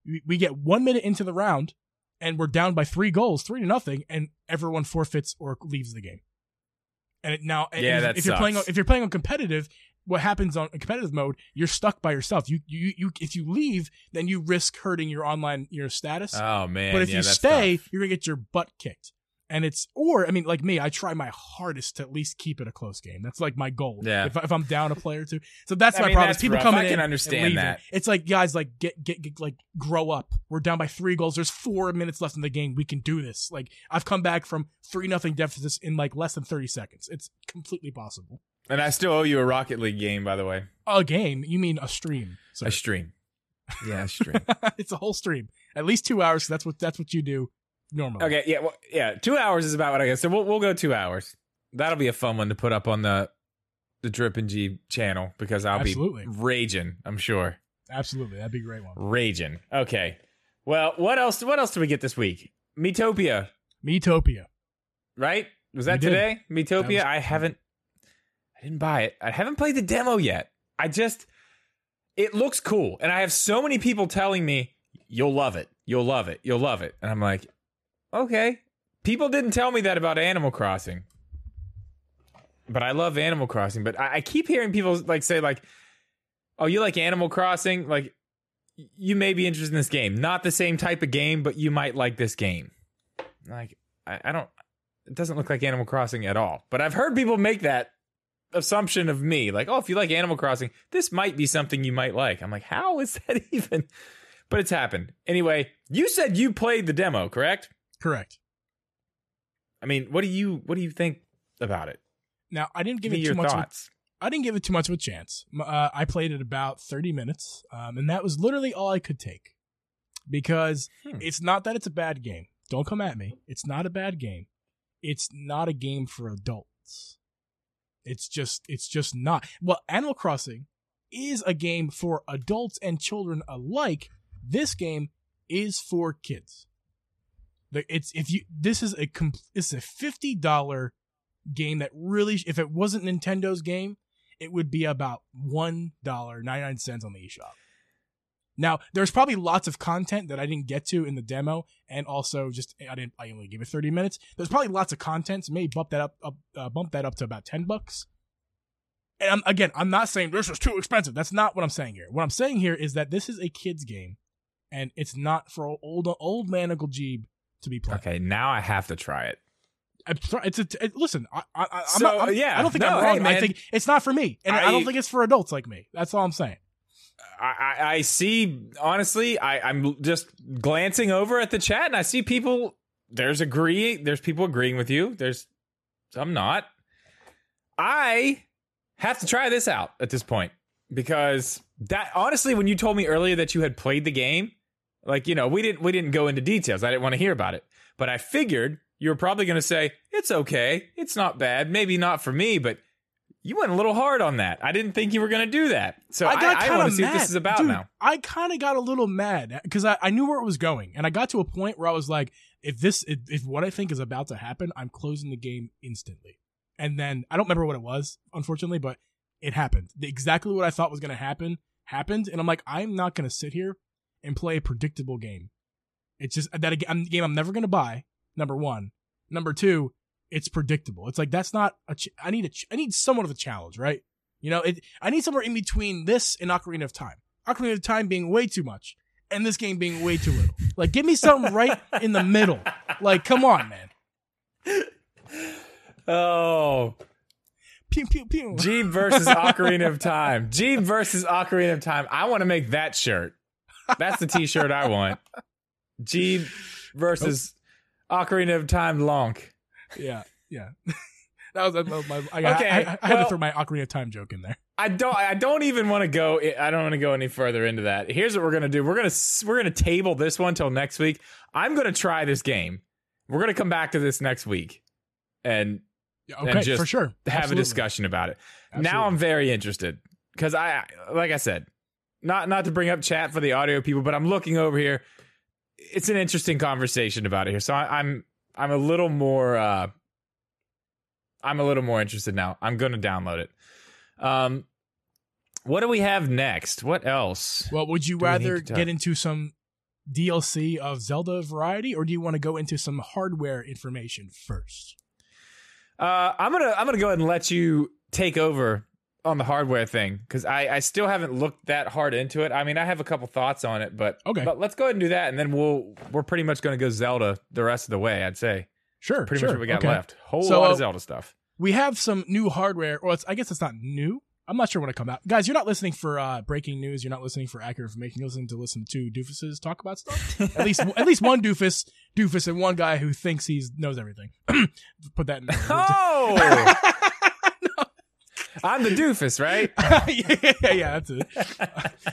We, we get one minute into the round, and we're down by three goals, three to nothing, and everyone forfeits or leaves the game. And it, now, and Yeah, if, if you're playing on, if you're playing on competitive, what happens on competitive mode, you're stuck by yourself. You you you if you leave, then you risk hurting your online your status. Oh man! but if yeah, you stay, tough. you're gonna get your butt kicked. And it's or I mean, like me, I try my hardest to at least keep it a close game. That's like my goal. Yeah. If, if I'm down a player or two, so that's I my mean, problem. that's people rough. coming I can in, and understand that. It's like guys, like get, get get like grow up. We're down by three goals. There's four minutes left in the game. We can do this. Like I've come back from three nothing deficits in like less than thirty seconds. It's completely possible. and I still owe you a Rocket League game, by the way. A game? You mean a stream? A stream. Yeah, a stream. it's a whole stream. At least two hours. 'cause That's what that's what you do normally. okay, yeah, well, yeah. Two hours is about what I guess. So we'll we'll go two hours. That'll be a fun one to put up on the the Drip and Geeb channel because I'll Absolutely. be raging. I'm sure Absolutely, that'd be a great one. raging. Okay. Well, what else? What else do we get this week? Miitopia, Miitopia. right? Was that We did. today? Miitopia. was- I haven't. I didn't buy it. I haven't played the demo yet. I just. It looks cool, and I have so many people telling me you'll love it, you'll love it, you'll love it, and I'm like, okay. People didn't tell me that about Animal Crossing, but I love Animal Crossing. But I, I keep hearing people like say like, "Oh, you like Animal Crossing? Like, you may be interested in this game. Not the same type of game, but you might like this game." Like, I, I don't. It doesn't look like Animal Crossing at all. But I've heard people make that assumption of me, like, "Oh, if you like Animal Crossing, this might be something you might like." I'm like, how is that even? But it's happened anyway. You said you played the demo, correct? Correct. I mean, what do you what do you think about it? Now I didn't give Give it too much. Of, thoughts. I didn't give it too much of a chance. Uh, I played it about thirty minutes, um, and that was literally all I could take. Because Hmm. it's not that it's a bad game. Don't come at me. It's not a bad game. It's not a game for adults. It's just it's just not. Well, Animal Crossing is a game for adults and children alike. This game is for kids. It's if you this is a com- it's a fifty dollar game that really if it wasn't Nintendo's game, it would be about one dollar ninety nine cents on the eShop. Now, there's probably lots of content that I didn't get to in the demo, and also just I didn't. I only gave it 30 minutes. There's probably lots of content, so maybe bump that up, up uh, bump that up to about 10 bucks. And I'm, again, I'm not saying this is too expensive. That's not what I'm saying here. What I'm saying here is that this is a kids game, and it's not for old old man Uncle Geeb to be playing. Okay, now I have to try it. It's a it, listen. I, I, I'm So, not, I'm- yeah, I don't think no, I'm hey, wrong. I think it's not for me, and I, I- don't think it's for adults like me. That's all I'm saying. I, I, I see. Honestly, I, I'm just glancing over at the chat, and I see people. There's agree. There's people agreeing with you. There's some not. I have to try this out at this point because that honestly, when you told me earlier that you had played the game, like you know, we didn't we didn't go into details. I didn't want to hear about it, but I figured you were probably going to say it's okay, it's not bad, maybe not for me, but. You went a little hard on that. I didn't think you were going to do that. So I, got I, kind want of to see what this is about Dude, now. I kind of got a little mad because I, I knew where it was going, and I got to a point where I was like, if this, if, if what I think is about to happen, I'm closing the game instantly. And then I don't remember what it was, unfortunately, but it happened. The, exactly what I thought was going to happen happened, and I'm like, I'm not going to sit here and play a predictable game. It's just that a game I'm never going to buy. Number one, number two, it's predictable. It's like that's not a. Ch- I need a. Ch- I need somewhat of a challenge, right? You know, it. I need somewhere in between this and Ocarina of Time. Ocarina of Time being way too much, and this game being way too little. Like, give me something right in the middle. Like, come on, man. Oh, Pew pew pew. Geeb versus Ocarina of Time. Geeb versus Ocarina of Time. I want to make that shirt. That's the T-shirt I want. Geeb versus Ocarina of Time Lonk. yeah, yeah. that was, that was my. I, got, Okay, I, I, I had well- to throw my Ocarina of Time joke in there. I don't. I don't even want to go. I don't want to go any further into that. Here's what we're gonna do. We're gonna we're gonna table this one till next week. I'm gonna try this game. We're gonna come back to this next week and Yeah, And just for sure. have Absolutely. a discussion about it. Now I'm very interested because I, like I said, not not to bring up chat for the audio people, but I'm looking over here. It's an interesting conversation about it here, so I, I'm I'm a little more uh, I'm a little more interested now. I'm going to download it. Um, what do we have next? What else? Well, would you Do we need rather get into some DLC of Zelda variety, or do you want to go into some hardware information first? Uh, I'm gonna I'm gonna go ahead and let you take over on the hardware thing because I, I still haven't looked that hard into it. I mean, I have a couple thoughts on it, but Okay. But let's go ahead and do that, and then we'll we're pretty much going to go Zelda the rest of the way. I'd say Sure, pretty sure. much what we got okay. left. Whole So, lot of Zelda stuff. We have some new hardware. Well, it's, I guess it's not new. I'm not sure when it come out. Guys, you're not listening for uh, breaking news. You're not listening for accurate information. You're listening to listen to doofuses talk about stuff. at least, at least one doofus, doofus, and one guy who thinks he knows everything. Put that in. There. Oh, I'm the doofus, right? yeah, yeah, that's it.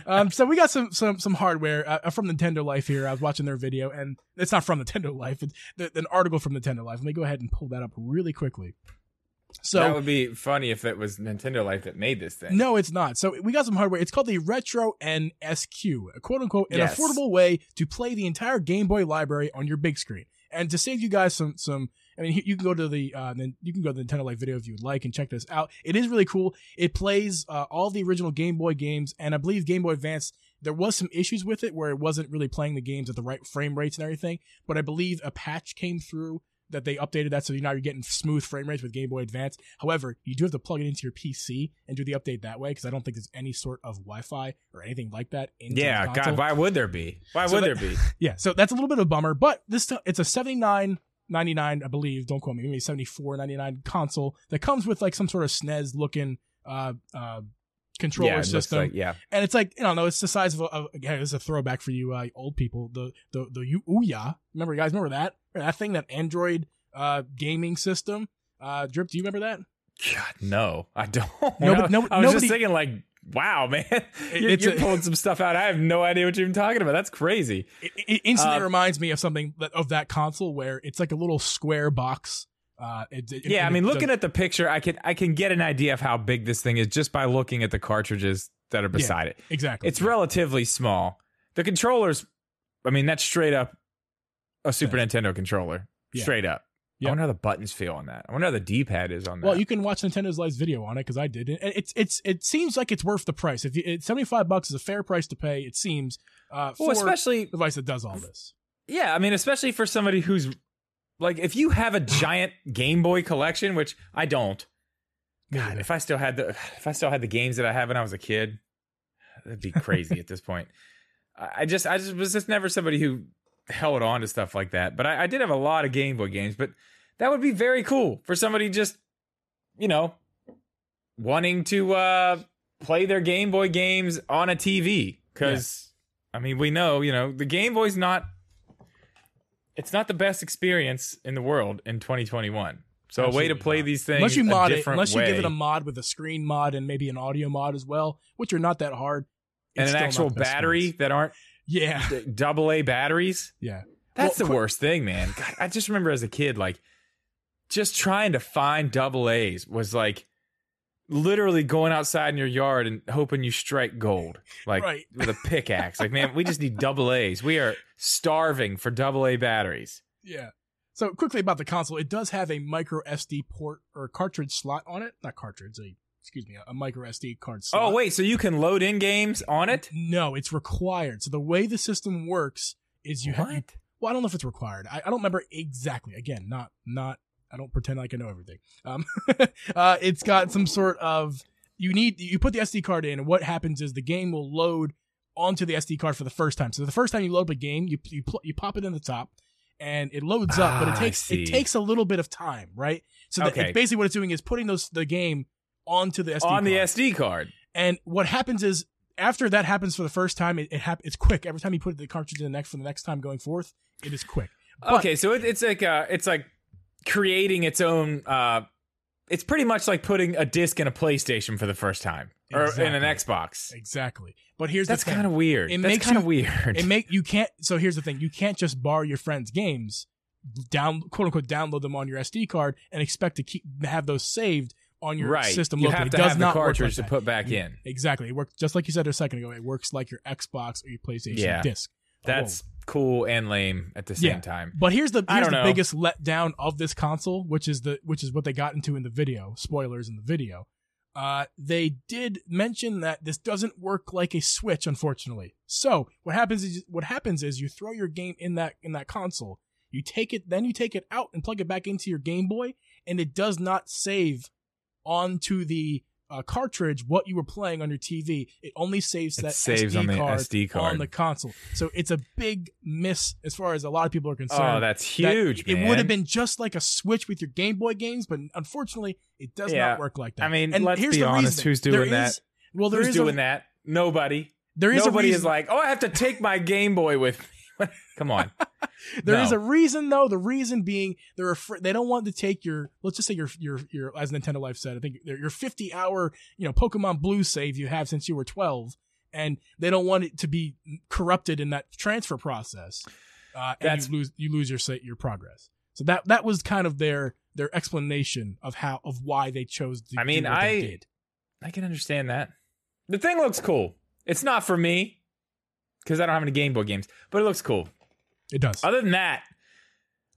um, so we got some some some hardware uh, from Nintendo Life here. I was watching their video, and it's not from Nintendo Life. It's the, an article from Nintendo Life. Let me go ahead and pull that up really quickly. So that would be funny if it was Nintendo Life that made this thing. No, it's not. So we got some hardware. It's called the RetroN Sq, a quote unquote an Yes. affordable way to play the entire Game Boy library on your big screen. And to save you guys some some I mean, you can go to the uh, then you can go to the Nintendo Life video if you would like and check this out. It is really cool. It plays uh, all the original Game Boy games, and I believe Game Boy Advance. There was some issues with it where it wasn't really playing the games at the right frame rates and everything. But I believe a patch came through that they updated that, so now you're getting smooth frame rates with Game Boy Advance. However, you do have to plug it into your PC and do the update that way because I don't think there's any sort of Wi-Fi or anything like that. In Yeah. God, why would there be? Why So would that- there be? Yeah, so that's a little bit of a bummer, but this it's a seventy nine ninety nine, I believe. Don't quote me. Maybe seventy four ninety nine console that comes with like some sort of SNES looking uh uh controller yeah, system, like- yeah. and it's like I don't know. It's the size of a. Of, again, is a throwback for you uh, old people. The the the Ouya. Remember, you guys remember that that thing that Android uh gaming system. Uh, Drip, do you remember that? God, no, I don't. Nobody- no- I was nobody- just thinking, like, wow, man, you're, you're a- pulling some stuff out. I have no idea what you're even talking about. That's crazy. It, it instantly Uh, reminds me of something that, of that console where it's like a little square box. Uh, it, Yeah, I mean, looking does- at the picture, I can I can get an idea of how big this thing is just by looking at the cartridges that are beside it. exactly, It's relatively small. The controllers, I mean, that's straight up a Super Nintendo controller. Yeah. Straight up. Yeah. I wonder how the buttons feel on that. I wonder how the D pad is on that. Well, you can watch Nintendo's Life's video on it because I did, and it's it's it seems like it's worth the price. If you, it, seventy five bucks is a fair price to pay, it seems. Uh, for well, especially a device that does all this. Yeah, I mean, especially for somebody who's like, if you have a giant Game Boy collection, which I don't. God, if I still had the if I still had the games that I had when I was a kid, that'd be crazy at this point. I just I just was just never somebody who held on to stuff like that. But I, I did have a lot of Game Boy games. But that would be very cool for somebody just, you know, wanting to uh play their Game Boy games on a TV. Because I mean, we know, you know, the Game Boy's not it's not the best experience in the world in 2021. So a way to play not. these things unless you mod it, unless you give it a mod with a screen mod and maybe an audio mod as well, which are not that hard. and an actual battery experience. that aren't Yeah, d- double A batteries. yeah. That's Well, the qu- worst thing, man. God, I just remember as a kid, like just trying to find double A's was like literally going outside in your yard and hoping you strike gold, like Right. with a pickaxe. like, man, we just need double A's. We are starving for double A batteries. Yeah. So quickly about the console, it does have a micro SD port or cartridge slot on it. Not cartridge, a excuse me, a micro SD card slot. Oh wait, so you can load in games on it? No, it's required. So the way the system works is you have. What? Well, I don't know if it's required. I, I don't remember exactly. Again, not not. I don't pretend like I know everything. Um, uh, it's got some sort of. You need you put the SD card in, and what happens is the game will load onto the SD card for the first time. So the first time you load up a game, you you pl- you pop it in the top, and it loads up, but Ah, it takes it takes a little bit of time, right? So Okay. basically, what it's doing is putting those the game onto the SD on the. SD card. And what happens is after that happens for the first time, it, it hap- it's quick. Every time you put the cartridge in the next for the next time going forth, it is quick. But- okay, so it, it's like uh, it's like creating its own. Uh, it's pretty much like putting a disc in a PlayStation for the first time, or in an Xbox. Exactly. But here's That's the thing. kind of weird. It That's makes kind of weird. it make you can't. So here's the thing: you can't just borrow your friend's games, down quote unquote download them on your SD card and expect to keep have those saved on your right. system. You locally. have It to does have the not work cartridge like to put back You- in. Exactly. It works just like you said a second ago. It works like your Xbox or your PlayStation Yeah. disc. That's cool and lame at the same Yeah. time. But here's the here's the know. biggest letdown of this console, which is the which is what they got into in the video. Spoilers in the video. Uh, they did mention that this doesn't work like a Switch, unfortunately. So what happens is what happens is you throw your game in that in that console, you take it, then you take it out and plug it back into your Game Boy, and it does not save onto the uh, cartridge what you were playing on your TV. It only saves It that saves SD on the card SD card. on the console. So it's a big miss as far as a lot of people are concerned. Oh, that's that huge, It would have been just like a Switch with your Game Boy games, but unfortunately, it does Yeah. not work like that. I mean, and let's here's be the honest, reasoning. who's doing is- that? Well, there Who's is doing a, that? Nobody. There is Nobody is like, oh, I have to take my Game Boy with me. Come on. There is No. a reason though. The reason being they're afraid they don't want to take your let's just say your your your as Nintendo Life said I think your your 50 hour you know Pokemon Blue save you have since you were 12 and they don't want it to be corrupted in that transfer process. Uh, and That's- you lose you lose your your progress. So that that was kind of their their explanation of how of why they chose to I mean, do what they I- did. I can understand that. The thing looks cool. It's not for me because I don't have any Game Boy games, but it looks cool. It does. Other than that,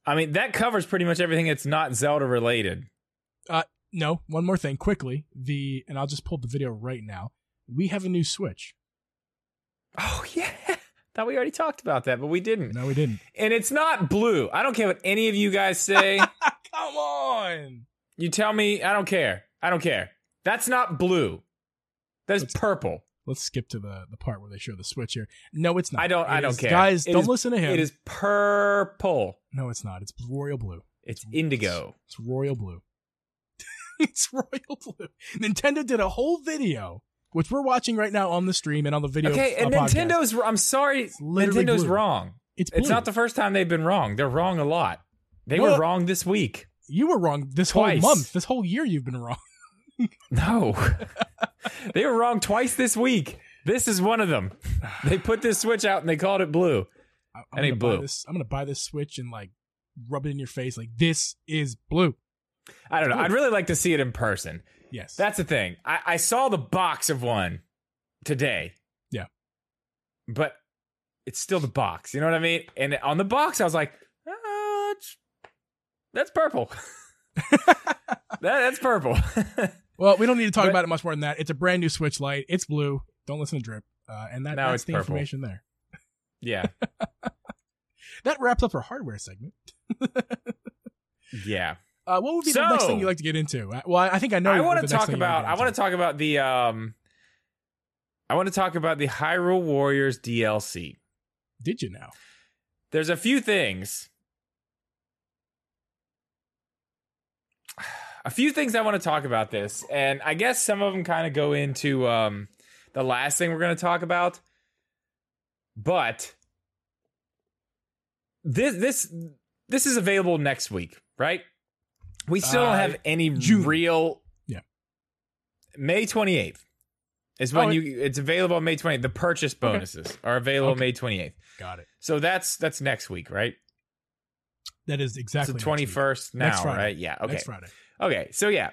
I mean, that covers pretty much everything that's not Zelda related. Uh, no, one more thing quickly. The and I'll just pull up the video right now. We have a new Switch. Oh, yeah. Thought we already talked about that, but we didn't. No, we didn't. And it's not blue. I don't care what any of you guys say. Come on. you tell me, I don't care. I don't care. That's not blue. That's purple. Let's skip to the the part where they show the switch here. No, it's not. I don't- It I don't is- care. Guys, It don't is- listen to him. It is purple. No, it's not. It's royal blue. It's indigo. It's royal blue. it's royal blue. Nintendo did a whole video, which we're watching right now on the stream and on the video. Okay, and uh, podcast. Nintendo's. I'm sorry, Nintendo's blue. wrong. It's blue. It's not the first time they've been wrong. They're wrong a lot. They No, were wrong this week. you were wrong this Twice. whole month. This whole year, you've been wrong. No, they were wrong twice this week. This is one of them. They put this switch out and they called it blue. I- I'm gonna buy blue. This, I'm gonna buy this switch and like rub it in your face. Like this is blue. I don't know. Blue. I'd really like to see it in person. Yes. That's the thing. I, I saw the box of one today. Yeah. But it's still the box. You know what I mean? And on the box, I was like, uh, it's- that's purple. that, that's purple. well, we don't need to talk But- about it much more than that. It's a brand new Switch Lite. It's blue. Don't listen to Drip. Uh, and that, that's the purple. information there. yeah. That wraps up our hardware segment. Yeah. Uh, what would be the next thing you'd like to get into? Uh, Well, I think I know. I want to talk about. I want to talk about the. Um, I want to talk about the Hyrule Warriors DLC. Did you now? There's a few things. A few things I want to talk about this, and I guess some of them kind of go into um, the last thing we're going to talk about. But this this this is available next week, right? We still don't Uh, have any June. real. Yeah. May twenty eighth is when Oh, you. It's available on May twenty. The purchase bonuses are available Okay. May twenty eighth. Got it. So that's that's next week, right? That is It's exactly the twenty first now, right? Yeah. Okay. Next Friday. Okay. So yeah.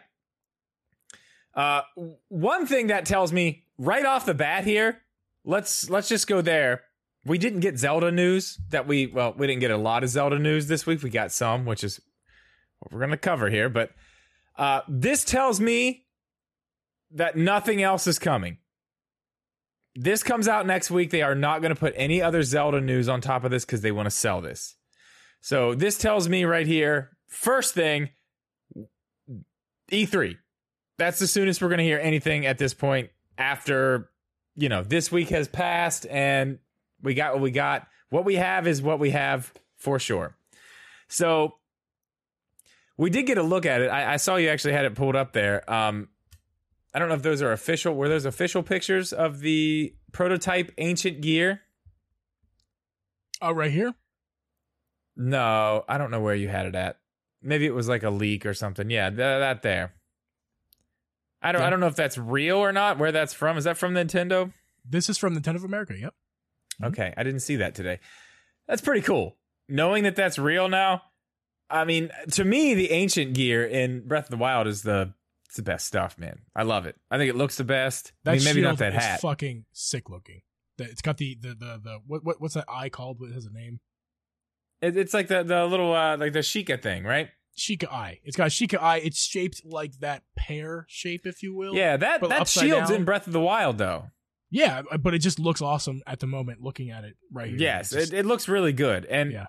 Uh, one thing that tells me right off the bat here. Let's let's just go there. We didn't get Zelda news that we well we didn't get a lot of Zelda news this week. We got some, which is what we're gonna cover here. But uh, this tells me that nothing else is coming. This comes out next week. They are not going to put any other Zelda news on top of this because they want to sell this. So this tells me right here. First thing, E3. That's the soonest we're going to hear anything at this point after, you know, this week has passed and we got what we got. What we have is what we have for sure. So we did get a look at it. I, I saw you actually had it pulled up there. Um, I don't know if those are official. Were those official pictures of the prototype ancient gear? Oh, right here. No, I don't know where you had it at. Maybe it was like a leak or something. Yeah, th- that there. I don't. Yeah. I don't know if that's real or not. Where that's from? Is that from Nintendo? This is from Nintendo of America. Yep. Mhm. Okay, I didn't see that today. That's pretty cool. Knowing that that's real now. I mean, to me, the ancient gear in Breath of the Wild is the it's the best stuff, man. I love it. I think it looks the best. That I mean, maybe not that hat. fucking sick looking. That it's got the the the, the what, what what's that eye called? What has a name? It, it's like the the little uh like the Sheikah thing, right? Sheikah eye. It's got a Sheikah eye. It's shaped like that pear shape, if you will. Yeah, that that shield's down. in Breath of the Wild though. Yeah, but it just looks awesome at the moment looking at it right here. Yes, just- it, it looks really good. And Yeah.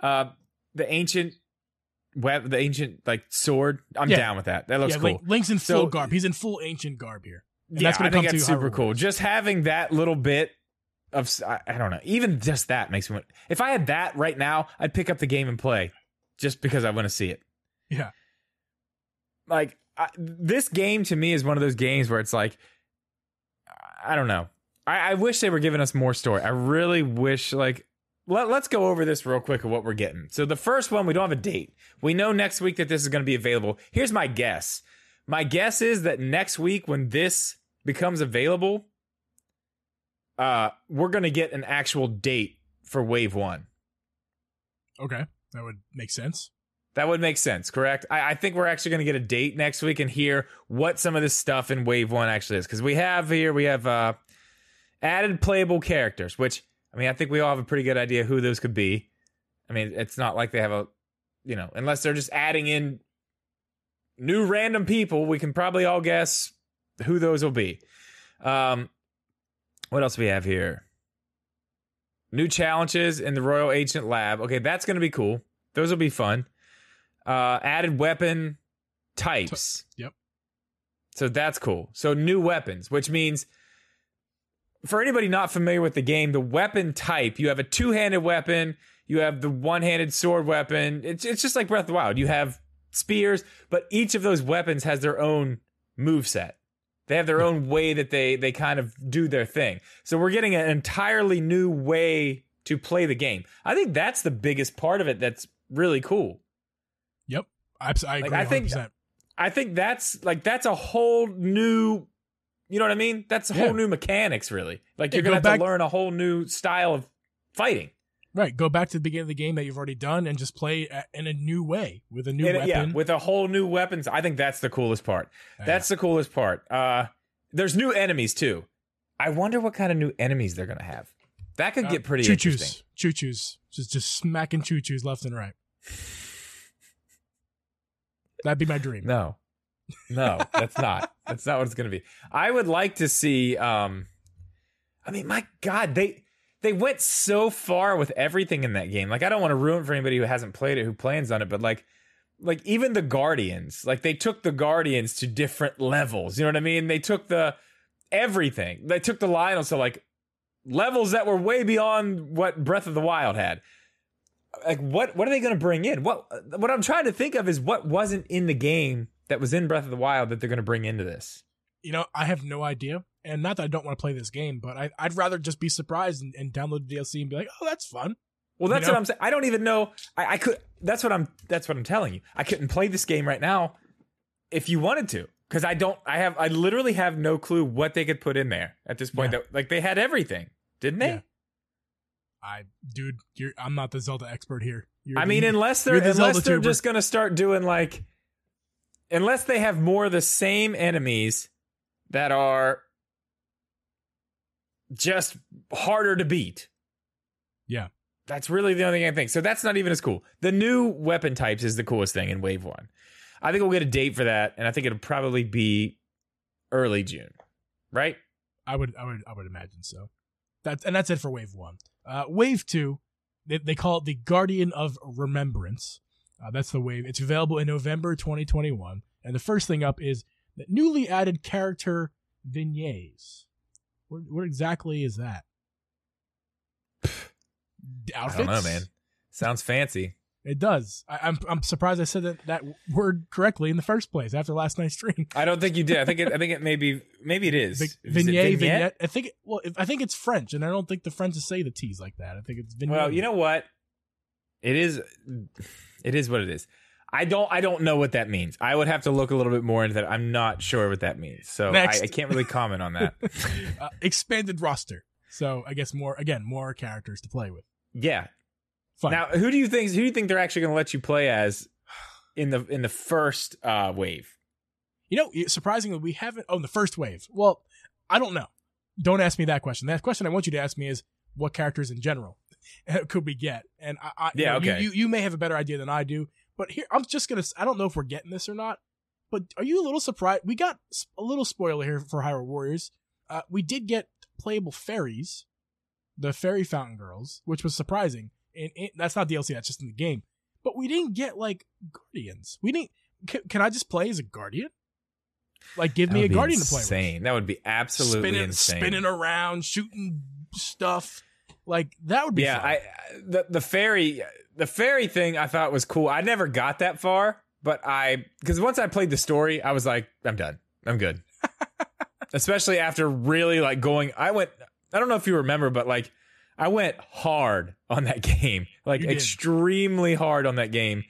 uh, the ancient web, the ancient like sword. I'm Yeah. down with that. That looks yeah, cool. Link, Link's in full So- garb. He's in full ancient garb here. And yeah, that's gonna I think come to that's super cool. Just having that little bit of I don't know, even just that makes me. Want, if I had that right now, I'd pick up the game and play, just because I want to see it. Yeah. Like I, this game to me is one of those games where it's like, I don't know. I, I wish they were giving us more story. I really wish like. Let, let's go over this real quick of what we're getting. So the first one, we don't have a date. We know next week that this is going to be available. Here's my guess. My guess is that next week when this becomes available, uh, we're going to get an actual date for Wave One. Okay, that would make sense. That would make sense, correct? I, I think we're actually going to get a date next week and hear what some of this stuff in Wave One actually is. Because we have here, we have uh, added playable characters, which I mean, I think we all have a pretty good idea who those could be. I mean, it's not like they have a, you know, unless they're just adding in new random people, we can probably all guess who those will be. Um, what else we have here? New challenges in the Royal Ancient Lab. Okay, that's going to be cool. Those will be fun. Uh, added weapon types. Yep. So that's cool. So new weapons, which means for anybody not familiar with the game, the weapon type, you have a two-handed weapon, you have the one-handed sword weapon. It's it's just like Breath of the Wild. You have spears, but each of those weapons has their own move set. They have their own way that they they kind of do their thing. So we're getting an entirely new way to play the game. I think that's the biggest part of it that's really cool. Yep, I, I agree. I think- 100%. I think that's like that's a whole new you know what I mean? That's a whole Yeah. new mechanics really. Like you're gonna have back- to learn a whole new style of fighting. Right. Go back to the beginning of the game that you've already done and just play in a new way with a new And, weapon. yeah, with a whole new weapons. I think that's the coolest part. That's the coolest part. Uh there's new enemies too. I wonder what kind of new enemies they're gonna have. That could Uh, get pretty choo-choos, interesting. choo-choos, just just smacking choo-choos left and right. That'd be my dream. No. No, that's not. That's not what it's going to be. I would like to see um I mean, my god, they they went so far with everything in that game. Like I don't want to ruin for anybody who hasn't played it, who plans on it, but like like even the Guardians, like they took the Guardians to different levels. You know what I mean? They took the everything. They took the Lynels to like levels that were way beyond what Breath of the Wild had. Like what what are they going to bring in? What what I'm trying to think of is what wasn't in the game that was in Breath of the Wild that they're going to bring into this. You know, I have no idea, and not that I don't want to play this game, but I, I'd rather just be surprised and, and download the DLC and be like, oh, that's fun. Well, You that's know? what I'm saying. I don't even know. I, I could. That's what I'm. That's what I'm telling you. I couldn't play this game right now if you wanted to, because I don't. I have. I literally have no clue what they could put in there at this point. Yeah. That like they had everything, didn't they? Yeah. I, dude, you're, I'm not the Zelda expert here. You're I the- mean, unless they're the unless they're just gonna start doing like, unless they have more of the same enemies that are just harder to beat. Yeah. That's really the only thing I think. So that's not even as cool. The new weapon types is the coolest thing in Wave One. I think we'll get a date for that, and I think it'll probably be early June, right? I would, I would, I would imagine so. That's and that's it for Wave One. Uh, wave Two, they, they call it the Guardian of Remembrance. Uh, that's the wave. It's available in November 2021, and the first thing up is the newly added character vignettes. What, what exactly is that? Outfits? I don't know, man. Sounds fancy. It does. I, I'm I'm surprised I said that, that word correctly in the first place after last night's stream. I don't think you did. I think it. I think it maybe. Maybe it is. Vig- Is it vignette, vignette. I think. Well, if, I think it's French, and I don't think the French say the T's like that. I think it's vignette. Well, you know what? It is. It is what it is. I don't. I don't know what that means. I would have to look a little bit more into that. I'm not sure what that means. So I, I can't really comment on that. uh, expanded roster. So I guess more again more characters to play with. yeah. Fun. Now, who do you think? Who do you think they're actually going to let you play as in the in the first uh, wave? you know, surprisingly, we haven't. Oh, the first wave. Well, I don't know. Don't ask me that question. That question I want you to ask me is what characters in general could we get? And I, I you Yeah, know, you- okay. You, you may have a better idea than I do. But here, I'm just gonna. I don't know if we're getting this or not. But are you a little surprised? We got a little spoiler here for Hyrule Warriors. Uh, we did get playable fairies, the fairy fountain girls, which was surprising. And, and that's not DLC. That's just in the game. but we didn't get like guardians. We didn't. Can, can I just play as a guardian? Like, give me a guardian to play insane. That would be absolutely spinning, insane. spinning around, shooting stuff. Like that would be yeah, fun. I the the fairy the fairy thing I thought was cool. I never got that far, but I because once I played the story, I was like, I'm done. I'm good. Especially after really like going. I went. I don't know if you remember, but like I went hard on that game, like extremely hard on that game.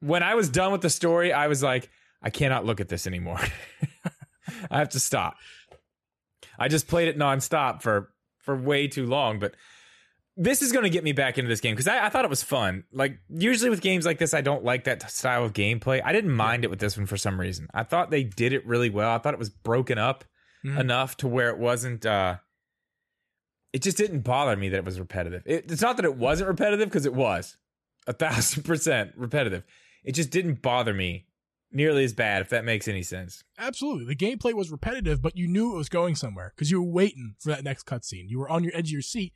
When I was done with the story, I was like, I cannot look at this anymore. I have to stop. I just played it nonstop for for way too long, but this is going to get me back into this game because I, I thought it was fun. Like usually with games like this, I don't like that style of gameplay. I didn't mind it with this one for some reason. I thought they did it really well. I thought it was broken up Mhm. enough to where it wasn't. uh It just didn't bother me that it was repetitive. It, it's not that it wasn't repetitive because it was a thousand percent repetitive. It just didn't bother me nearly as bad. If that makes any sense. Absolutely. The gameplay was repetitive, but you knew it was going somewhere because you were waiting for that next cutscene. You were on your edge of your seat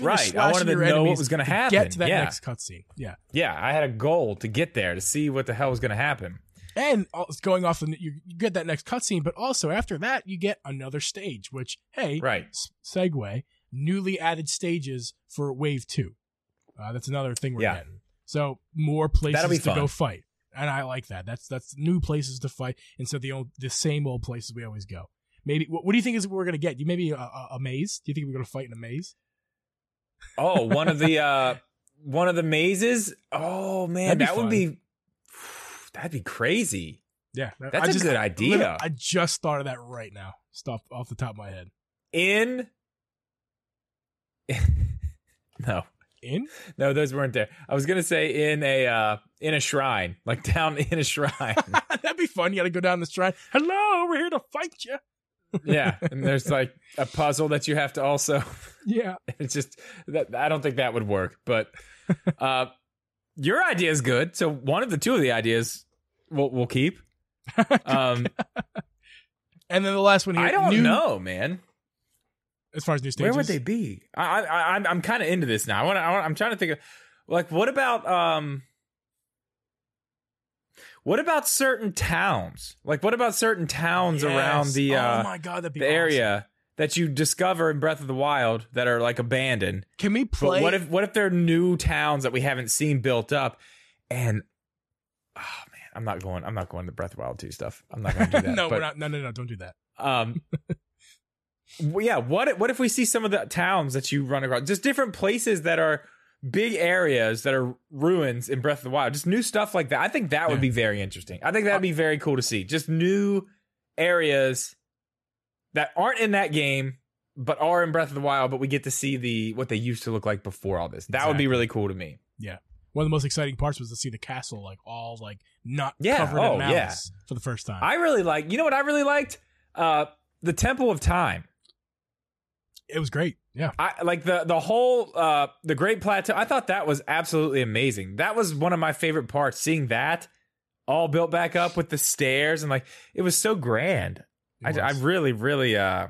Right. I wanted to know what was gonna happen. Get to that Yeah. next cutscene. Yeah. Yeah, I had a goal to get there to see what the hell was going to happen. And going off the, you, get that next cutscene, but also after that, you get another stage, which, hey, Right. segue, newly added stages for Wave 2. Uh, that's another thing we're Yeah. getting. So more places to go fight. And I like that. That's that's new places to fight instead of the old, the same old places we always go. Maybe what, what do you think is what we're gonna get? You maybe a, a, a maze? Do you think we're gonna fight in a maze? Oh, one of the uh one of the mazes. Oh man, that would be that'd be crazy. Yeah, That's a a good idea. I just thought of that right now. Stop off the top of my head. In No. In No, those weren't there. I was gonna say in a uh in a shrine. Like down in a shrine. that'd be fun. You got to go down the shrine. Hello, we're here to fight you. Yeah. And there's like a puzzle that you have to also Yeah, it's just that I don't think that would work. But uh your idea is good. So one of the two of the ideas we'll we'll keep. Um and then the last one here. I don't new, know, man. As far as new stages, Where would they be? I, I, I'm, I'm kind of into this now. I want, I want, I'm trying to think of, like, what about, um, what about certain towns? Like, what about certain towns Yes. around the, uh, oh my god, the awesome. area that you discover in Breath of the Wild that are like abandoned? Can we play? But what if, what if they're new towns that we haven't seen built up? And, oh man, I'm not going, I'm not going to Breath of the Wild 2 stuff. I'm not going to do that. no, but, we're not. No, no, no, don't do that. um, yeah. What what if we see some of the towns that you run across, just different places that are big areas that are ruins in Breath of the Wild, just new stuff like that. I think that would Yeah. be very interesting. I think that'd be very cool to see. Just new areas that aren't in that game but are in Breath of the Wild, but we get to see the what they used to look like before all this. That would be really cool to me. Yeah. One of the most exciting parts was to see the castle like all like not Yeah, covered oh, in yeah. for the first time. I really like. You know what I really liked? Uh, the Temple of Time. It was great. Yeah, I like the the whole uh the Great Plateau. I thought that was absolutely amazing. That was one of my favorite parts. Seeing that all built back up with the stairs and like it was so grand. I, I really really uh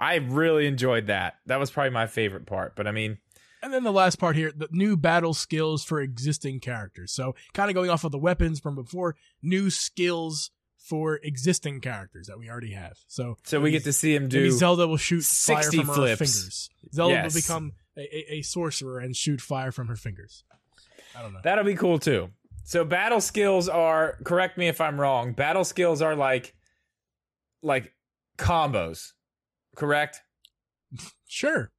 I really enjoyed that. That was probably my favorite part. But I mean, And then the last part here, the new battle skills for existing characters. So kind of going off of the weapons from before, new skills for existing characters that we already have. So so we get to see him maybe do Zelda will shoot fire 60 from her fingers. Zelda Yes. will become a, a, a sorcerer and shoot fire from her fingers. I don't know. That'll be cool too. So battle skills are correct me if I'm wrong. Battle skills are like like combos. Correct? Sure.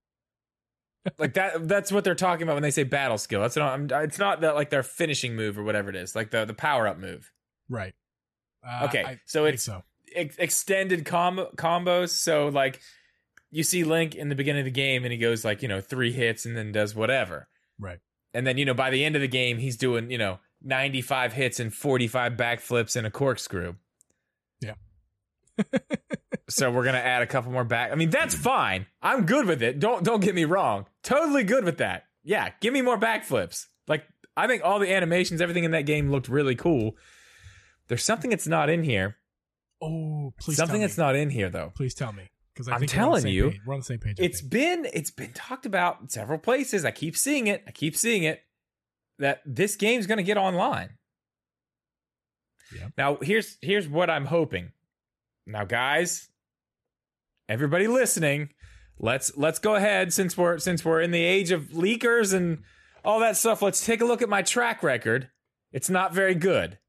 like that that's what they're talking about when they say battle skill that's not it's not that like their finishing move or whatever it is like the the power up move Right. Uh, okay I so it's so. ex- extended com- combos so like you see link in the beginning of the game and he goes like you know three hits and then does whatever. Right. and then you know by the end of the game he's doing you know 95 hits and 45 backflips and a corkscrew. Yeah. so we're gonna add a couple more back. I mean that's fine. I'm good with it. Don't don't get me wrong. Totally good with that. Yeah give me more backflips. Like i think all the animations everything in that game looked really cool there's something that's not in here Oh, please something that's not in here though Please tell me. Because I'm telling you, page. we're on the same page. It's been it's been talked about in several places i keep seeing it i keep seeing it that this game's going to get online. Yeah. Now, here's here's what I'm hoping. Now, guys, everybody listening, let's let's go ahead since we're since we're in the age of leakers and all that stuff. Let's take a look at my track record. It's not very good.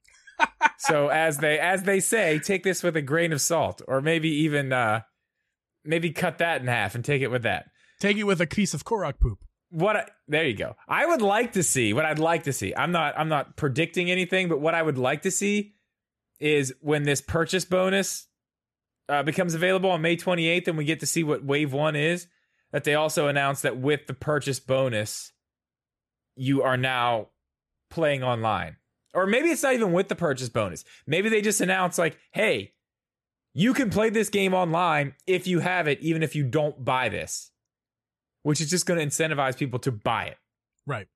So as they as they say, take this with a grain of salt, or maybe even uh maybe cut that in half and take it with that. Take it with a piece of Korok poop. What I, there you go. I would like to see what I'd like to see. I'm not I'm not predicting anything, but what I would like to see is when this purchase bonus uh, becomes available on May 28th, and we get to see what Wave One is. That they also announced that with the purchase bonus, you are now playing online. Or maybe it's not even with the purchase bonus. Maybe they just announce, like, hey, you can play this game online if you have it, even if you don't buy this, which is just going to incentivize people to buy it Right.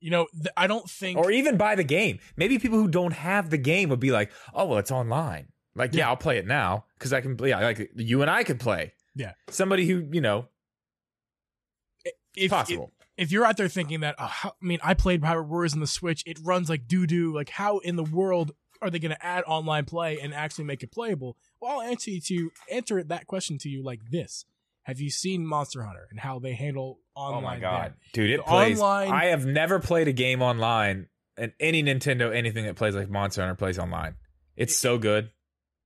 You know, th- I don't think. or even buy the game. Maybe people who don't have the game would be like, oh, well, it's online. Like, yeah, Yeah. I'll play it now because I can, yeah, like you and I could play. Yeah. Somebody who, you know, if, possible. If, you're out there thinking that, oh, how, I mean, I played Power Wars in the Switch, it runs like doo doo. Like, how in the world are they going to add online play and actually make it playable? Well, I'll answer you to answer that question to you like this: Have you seen Monster Hunter and how they handle online? oh my there? god, dude, it The plays. online- I have never played a game online, and any Nintendo anything that plays like Monster Hunter plays online. It's so good.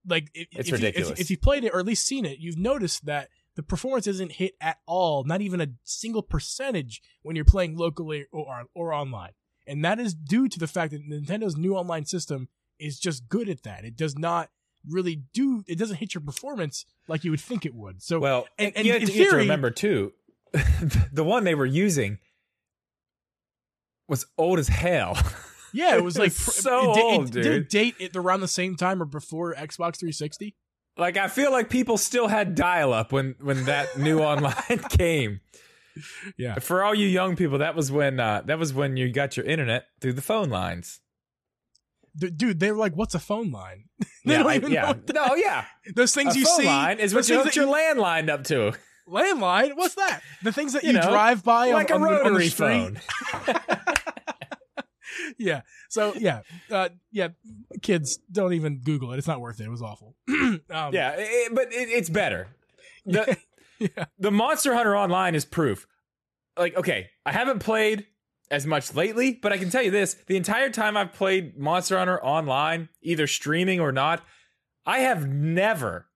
like if, It's if You, ridiculous. if, if you've played it or at least seen it, you've noticed that the performance isn't hit at all, not even a single percentage when you're playing locally or or online, and that is due to the fact that Nintendo's new online system is just good at that. It does not really do. It doesn't hit your performance like you would think it would. So Well, and- and, you, have to, you have to theory- remember too, the one they were using was old as hell. yeah, it was like It's pr- so it, did- old, it, Did it date it around the same time or before Xbox 360? Like I feel like people still had dial up when when that new online came. Yeah. For all you young people, that was when uh, that was when you got your internet through the phone lines. D- Dude, they were like, "What's a phone line?" they yeah, don't I- even yeah. know. No, yeah. Those things a you phone see line is what you hooked your landline up to, landline. What's that? The things that you, You know, drive by like a on, on, the- on the rotary street. phone. Yeah. So yeah, uh, yeah. Kids, don't even Google it. It's not worth it. It was awful. um, Yeah, it- but it, it's better. The, yeah. the Monster Hunter Online is proof. Like, okay, I haven't played as much lately, but I can tell you this: the entire time I've played Monster Hunter Online, either streaming or not, I have never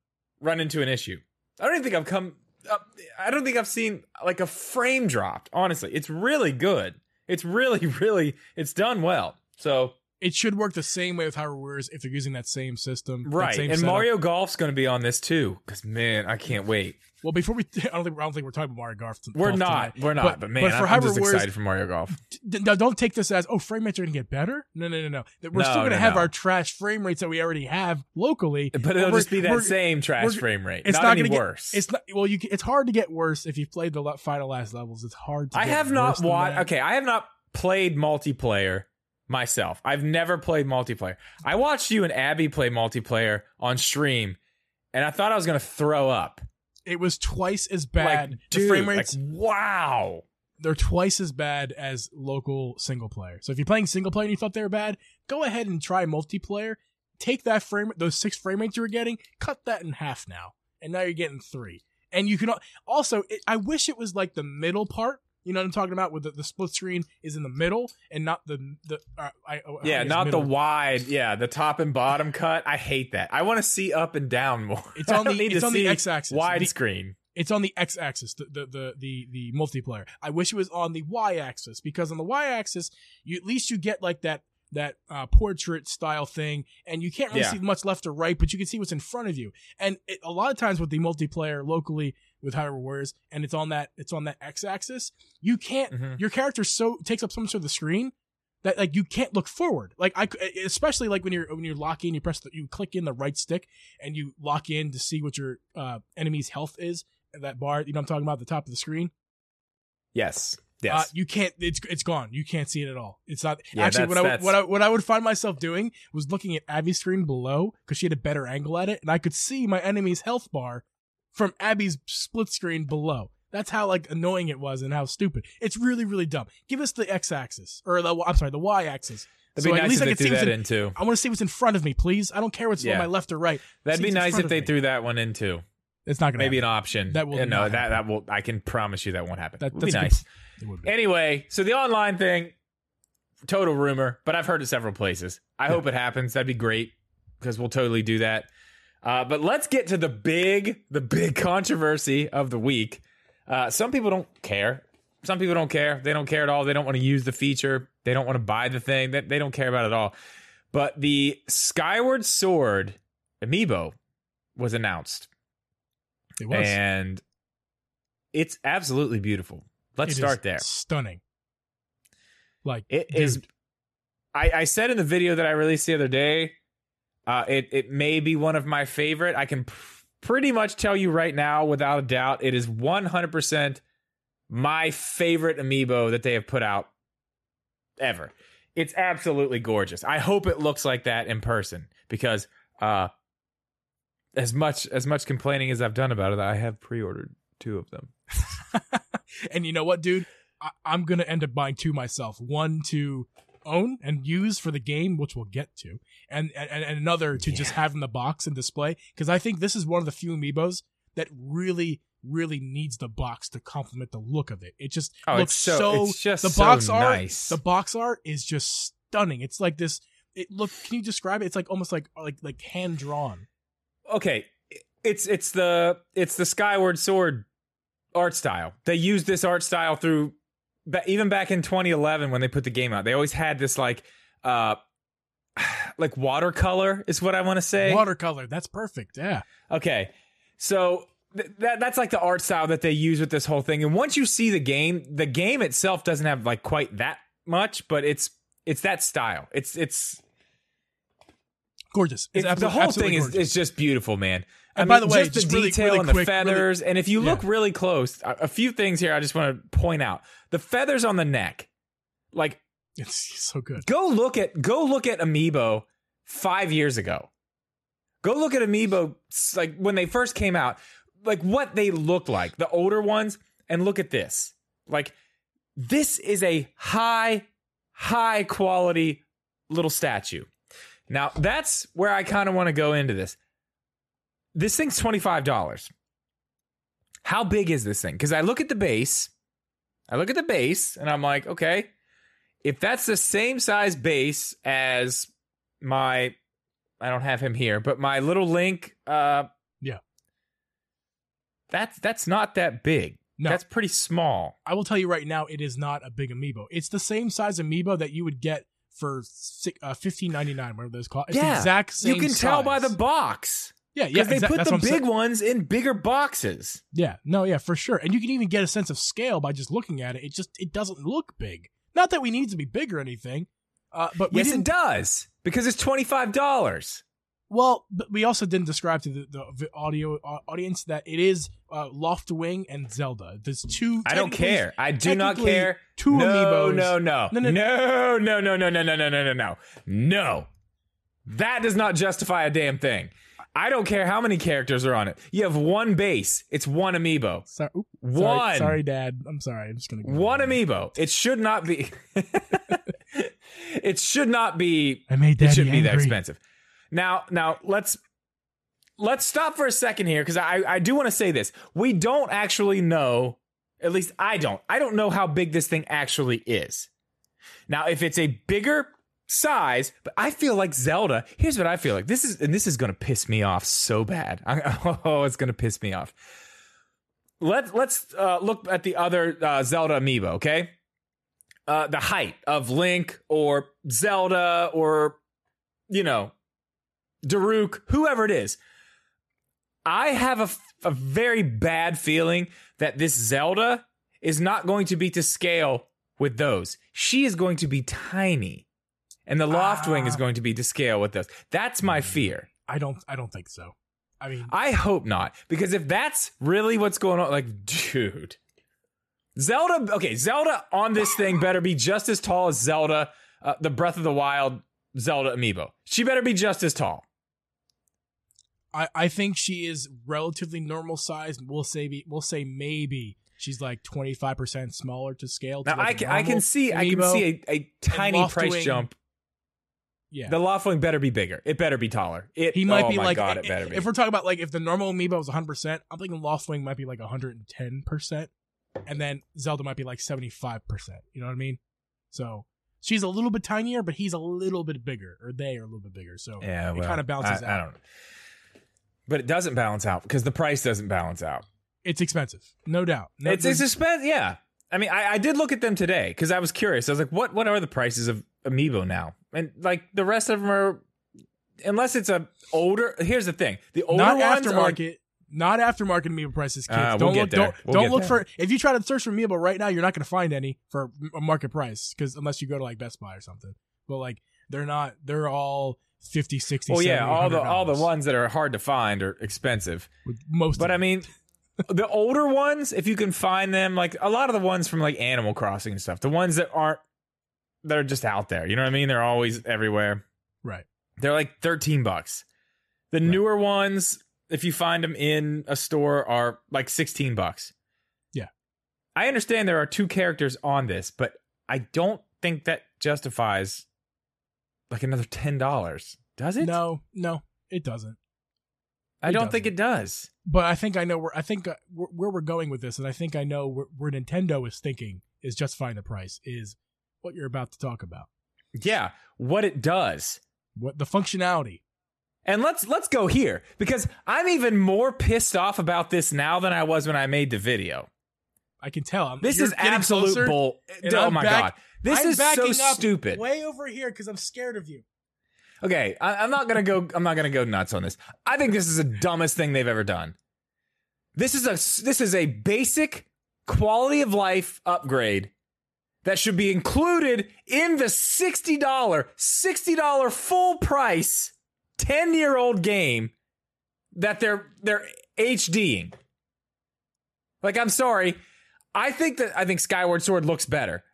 run into an issue. I don't even think I've come. Up, I don't think I've seen like a frame dropped. Honestly, it's really good. It's really, really, it's done well. So It should work the same way with Power Wars if they're using that same system. that right, same and setup. Mario Golf's going to be on this too. Because man, I can't wait. Well, before we, I don't think I don't think we're talking about Mario Golf. We're Golf not. tonight. We're not. But, But- man, but for I'm, Hyrule just Warriors- excited for Mario Golf. D- d- don't take this as oh frame rates are gonna get better. No, no, no, no. We're No, still gonna no, have no. our trash frame rates that we already have locally. But it'll just be that same trash frame rate. It's not, not, any gonna get worse. It's not well. You it's hard to get worse if you've played the final last levels. It's hard. to I have not watched. Okay, I have not played multiplayer myself. I've never played multiplayer. I watched you and Abby play multiplayer on stream, and I thought I was gonna throw up. It was twice as bad. Like, the dude, frame like, rates wow. they're twice as bad as local single player. So if you're playing single player and you thought they were bad, go ahead and try multiplayer. Take that frame, those six frame rates you were getting, cut that in half now, and now you're getting three. And you can also, it, I wish it was like the middle part. You know what I'm talking about? With the, the split screen is in the middle and not the the. Uh, I, I Yeah, not the wide. Yeah, the top and bottom cut. I hate that. I want to see up and down more. It's on the it's on the x-axis. Widescreen. it's on the x-axis the, the the the the multiplayer i wish it was on the y-axis because on the y-axis you at least you get like that that uh, portrait style thing and you can't really Yeah. see much left or right but you can see what's in front of you and it, a lot of times with the multiplayer locally with Hyrule Warriors and it's on that it's on that x-axis you can't Mhm. your character so takes up so much of the screen that like you can't look forward like I especially like when you're when you're locking you press the, you click in the right stick and you lock in to see what your uh enemy's health is that bar you know i'm talking about the top of the screen Yes. uh, Yes. you can't it's it's gone you can't see it at all it's not Yeah, actually what I, what I what I would find myself doing was looking at Abby's screen below because she had a better angle at it and I could see my enemy's health bar from Abby's split screen below That's how like annoying it was and how stupid. It's really really dumb. Give us the x-axis or the I'm sorry, the y-axis. It'd So be at nice least if I they threw that in- in too. I want to see what's in front of me, please. I don't care what's Yeah. on my left or right. That'd See be nice if they me. threw that one in too. It's not gonna Maybe an option. That will Yeah, no, that happen. that will. I can promise you that won't happen. That, Would be good nice. It would be. Anyway, so the online thing, total rumor, but I've heard it several places. I hope it happens. That'd be great because we'll totally do that. Uh, but let's get to the big, the big controversy of the week. Uh, some people don't care. Some people don't care. They don't care at all. They don't want to use the feature. They don't want to buy the thing. They, they don't care about it at all. But the Skyward Sword amiibo was announced, It was. and it's absolutely beautiful. Let's It is start there. Stunning. Like It dude, is. I, I said in the video that I released the other day, uh, it it may be one of my favorite. I can p- pretty much tell you right now, without a doubt, it is one hundred percent my favorite amiibo that they have put out ever. It's absolutely gorgeous. I hope it looks like that in person because uh, as much as much complaining as I've done about it, I have pre-ordered two of them. and you know what, dude? I, I'm gonna end up buying two myself. One to own and use for the game, which we'll get to, and and, and another to just have in the box and display. Because I think this is one of the few amiibos that really, really needs the box to complement the look of it. It just Oh, looks it's so, it's just the so box art. nice. The box art is just stunning. It's like this. It look. Can you describe it? It's like almost like like like hand drawn. okay it's it's the it's the skyward sword art style they used this art style through ba- even back in 2011 when they put the game out they always had this like uh like watercolor is what i want to say Watercolor. That's perfect. Yeah. okay so th- that that's like the art style that they use with this whole thing and once you see the game the game itself doesn't have like quite that much but it's it's that style it's it's Gorgeous. It's It's, the whole thing is, is just beautiful, man. And by the way, just the just really- detail really and the quick, really- feathers, and if you look Yeah. really close, a, a few things here I just want to point out: the feathers on the neck. Like, It's so good. go look at go look at Amiibo five years ago. Go look at Amiibo like when they first came out, like what they looked like, the older ones, and look at this. Like, this is a high, high quality little statue. Now, that's where I kind of want to go into this. This thing's $25. How big is this thing? Because I look at the base, I look at the base, and I'm like, okay, if that's the same size base as my, I don't have him here, but my little Link, uh, Yeah. that's that's not that big. No. That's pretty small. I will tell you right now, it is not a big amiibo. It's the same size amiibo that you would get for uh, fifteen ninety nine, whatever those called. It's the Yeah. exact same. you can tell by the box yeah, yeah. because they exact- put the big ones in bigger boxes. Yeah, no, yeah, for sure. And you can even get a sense of scale by just looking at it. It just it doesn't look big. Not that we need to be big or anything, uh, but we yes, it does because it's twenty five dollars. Well, but we also didn't describe to the, the, audio uh, audience that it is uh, Loftwing and Zelda. There's two. I don't care. I do not care. Two no, amiibos. No, no, no. no, no, no, no, no, no, no, no, no, no, no. That does not justify a damn thing. I don't care how many characters are on it. You have one base. It's one amiibo. Sorry, oop, One. Sorry, sorry, Dad. I'm sorry. I'm just gonna. Go One amiibo. It should not be. it should not be. I made that. It shouldn't be that expensive. Now, now let's let's stop for a second here because I I do want to say this. We don't actually know. At least I don't. I don't know how big this thing actually is. Now, if it's a bigger size, but I feel like Zelda. Here's what I feel like. This is and this is going to piss me off so bad. I, oh, it's going to piss me off. Let's let's uh, look at the other uh, Zelda amiibo. Okay, uh, the height of Link or Zelda or you know Daruk, whoever it is. I have a, a very bad feeling that this Zelda is not going to be to scale with those. She is going to be tiny. And the Loftwing is Ah. going to be to scale with those. That's my fear. I don't. I don't think so. I mean, I hope not. Because if that's really what's going on, like, dude. Zelda, okay, Zelda on this thing better be just as tall as Zelda, uh, the Breath of the Wild Zelda amiibo. She better be just as tall. I, I think she is relatively normal size. We'll say be- we'll say maybe she's like 25% smaller to scale. To Now like I a can I can normal see I can see a, a tiny price Loftwing- jump. Yeah. The Loftwing better be bigger. It better be taller. It he might oh be my like god, it better be. if we're talking about like if the normal amiibo was 100% i'm thinking loftwing might be like 110% and then zelda might be like 75% you know what i mean so she's a little bit tinier but he's a little bit bigger or they are a little bit bigger so yeah, it kind of balances I, out I don't know. But it doesn't balance out because the price doesn't balance out. it's expensive no doubt no, it's it's expensive. Yeah, I mean, I, I did look at them today because I was curious. I was like, what what are the prices of amiibo now? And like the rest of them are, unless it's a older. Here's the thing: the older not ones are aftermarket not aftermarket amiibo prices kids Ah, we'll don't get look there. don't, We'll don't look there. for if you try to search for amiibo right now you're not going to find any for a market price because unless you go to like best buy or something but like they're not they're all 50 60 well, yeah, all the all the ones that are hard to find are expensive. with most But I mean, the older ones, if you can find them, like a lot of the ones from like Animal Crossing and stuff, the ones that aren't that are just out there. You know what I mean? They're always everywhere. right They're like 13 bucks. The Right. newer ones, if you find them in a store, are like 16 bucks. Yeah. I understand there are two characters on this, but I don't think that justifies like another $10. Does it? no no it doesn't I it don't think doesn't. it does. but i think i know where i think uh, where, where we're going with this and i think i know where, where nintendo is thinking is justifying the price is what you're about to talk about Yeah, what it does. what the functionality And let's let's go here because I'm even more pissed off about this now than I was when I made the video. i can tell I'm, This is absolute closer, bull. Oh I'm my back- god, this I'm is so stupid. way over here because i'm scared of you Okay, I, I'm not gonna go. I'm not gonna go nuts on this. I think this is the dumbest thing they've ever done. This is a this is a basic quality of life upgrade that should be included in the sixty dollar sixty dollar full price ten year old game that they're they're HDing. Like I'm sorry, I think that I think Skyward Sword looks better.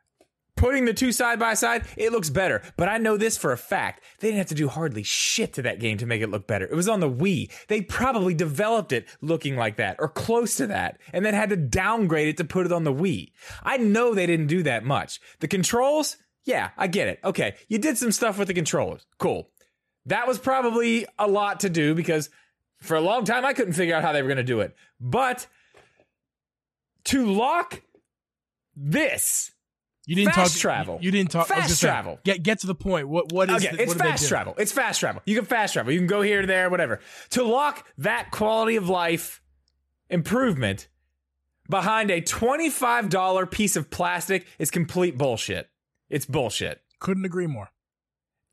Putting the two side by side, it looks better. But I know this for a fact. They didn't have to do hardly shit to that game to make it look better. It was on the Wii. They probably developed it looking like that or close to that and then had to downgrade it to put it on the Wii. I know they didn't do that much. The controls, yeah, I get it. Okay, you did some stuff with the controllers. Cool. That was probably a lot to do because for a long time I couldn't figure out how they were going to do it. But to lock this You didn't Fast talk travel. You, didn't talk. Fast say, travel. Get get to the point. What what is? Okay, the, it's fast travel. It's fast travel. You can fast travel. You can go here to there, whatever. To lock that quality of life improvement behind a $25 piece of plastic is complete bullshit. It's bullshit. Couldn't agree more.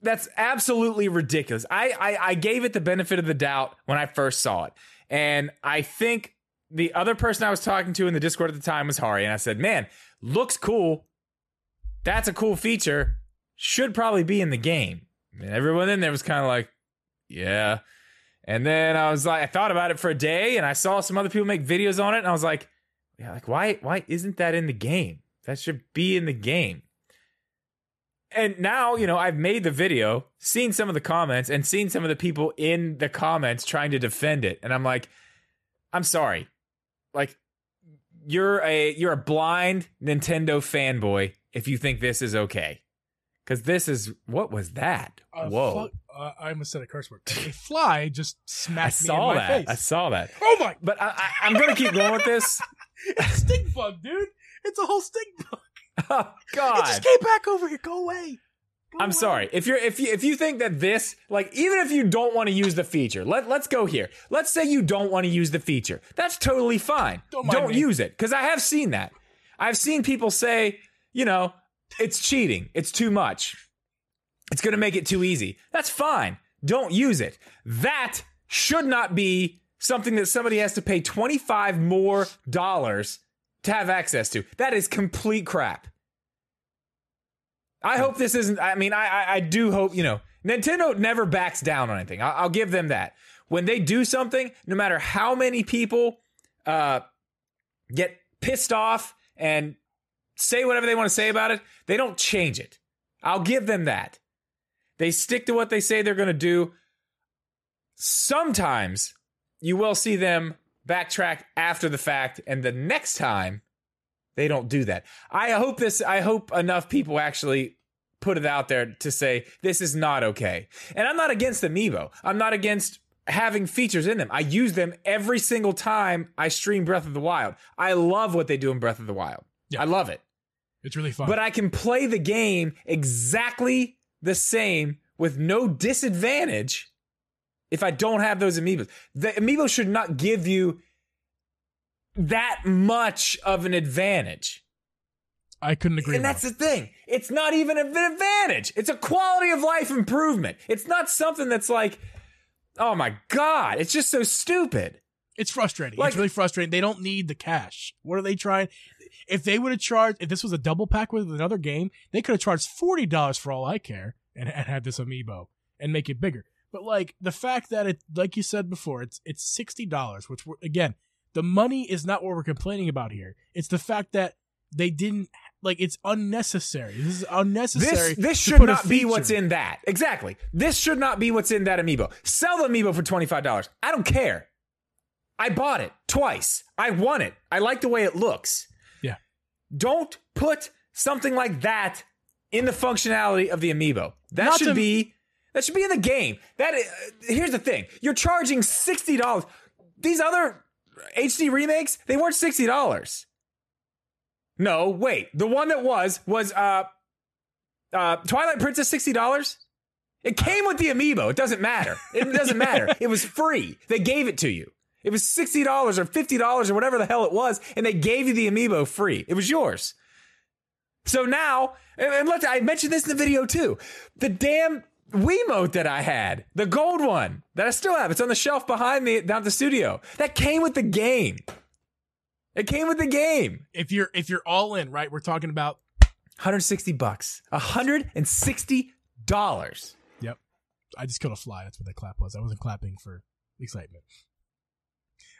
That's absolutely ridiculous. I, I I gave it the benefit of the doubt when I first saw it. And I think the other person I was talking to in the Discord at the time was Hari, and I said, Man, looks cool. That's a cool feature. Should probably be in the game. And everyone in there was kind of like, Yeah. And then I was like, I thought about it for a day and I saw some other people make videos on it, and I was like, Yeah, like why why isn't that in the game? That should be in the game and now you know i've made the video seen some of the comments and seen some of the people in the comments trying to defend it and i'm like i'm sorry like you're a you're a blind nintendo fanboy if you think this is okay because this is what was that Uh, whoa fuck- uh, I almost said a curse word. A fly just smacked me in saw my that face. i saw that oh my! but I, I, i'm gonna keep going with this It's a stink bug, dude. It's a whole stink bug. oh God! It just came back over here. Go away. Go I'm away. sorry. If you're if you if you think that this like even if you don't want to use the feature, let let's go here. Let's say you don't want to use the feature. That's totally fine. Don't mind me. use it cuz I have seen that. I've seen people say, you know, it's cheating. It's too much. It's going to make it too easy. That's fine. Don't use it. That should not be something that somebody has to pay 25 more dollars to have access to. That is complete crap. I hope this isn't. I mean, I, I I do hope you know Nintendo never backs down on anything. I'll, I'll give them that. When they do something, no matter how many people uh, get pissed off and say whatever they want to say about it, they don't change it. I'll give them that. They stick to what they say they're going to do. Sometimes you will see them backtrack after the fact, and the next time They don't do that. I hope this. I hope enough people actually put it out there to say this is not okay. And I'm not against Amiibo. I'm not against having features in them. I use them every single time I stream Breath of the Wild. I love what they do in Breath of the Wild. Yeah. I love it. It's really fun. But I can play the game exactly the same with no disadvantage if I don't have those amiibos. The amiibo should not give you that much of an advantage. I couldn't agree And more. that's the thing. It's not even an advantage. It's a quality of life improvement. It's not something that's like, oh my God, it's just so stupid. It's frustrating. Like- it's really frustrating. They don't need the cash. What are they trying? If they would have charged, if this was a double pack with another game, they could have charged forty dollars for all I care and, and had this amiibo and make it bigger. But like the fact that it, like you said before, it's it's sixty dollars, which we're, again, the money is not what we're complaining about here. It's the fact that they didn't like. It's unnecessary. This is unnecessary. This this should not be what's in that. Exactly. This should not be what's in that amiibo. Sell the amiibo for $25. I don't care. I bought it twice. I want it. I like the way it looks. Yeah. Don't put something like that in the functionality of the amiibo. That Not should to- be that should be in the game. That is, here's the thing. You're charging $60. These other HD remakes, they weren't $60. No, wait. The one that was was uh uh Twilight Princess $60? It came with the amiibo. It doesn't matter. It doesn't matter. It was free. They gave it to you. It was $60 or $50 or whatever the hell it was, and they gave you the amiibo free. It was yours. So now, and and look, I mentioned this in the video too. The damn Wiimote that I had, the gold one that I still have, it's on the shelf behind me down at the studio. That came with the game. It came with the game. if you're if you're all in, right? We're talking about 160 bucks. 160 dollars. Yep. I just killed a fly. That's what that clap was. I wasn't clapping for excitement.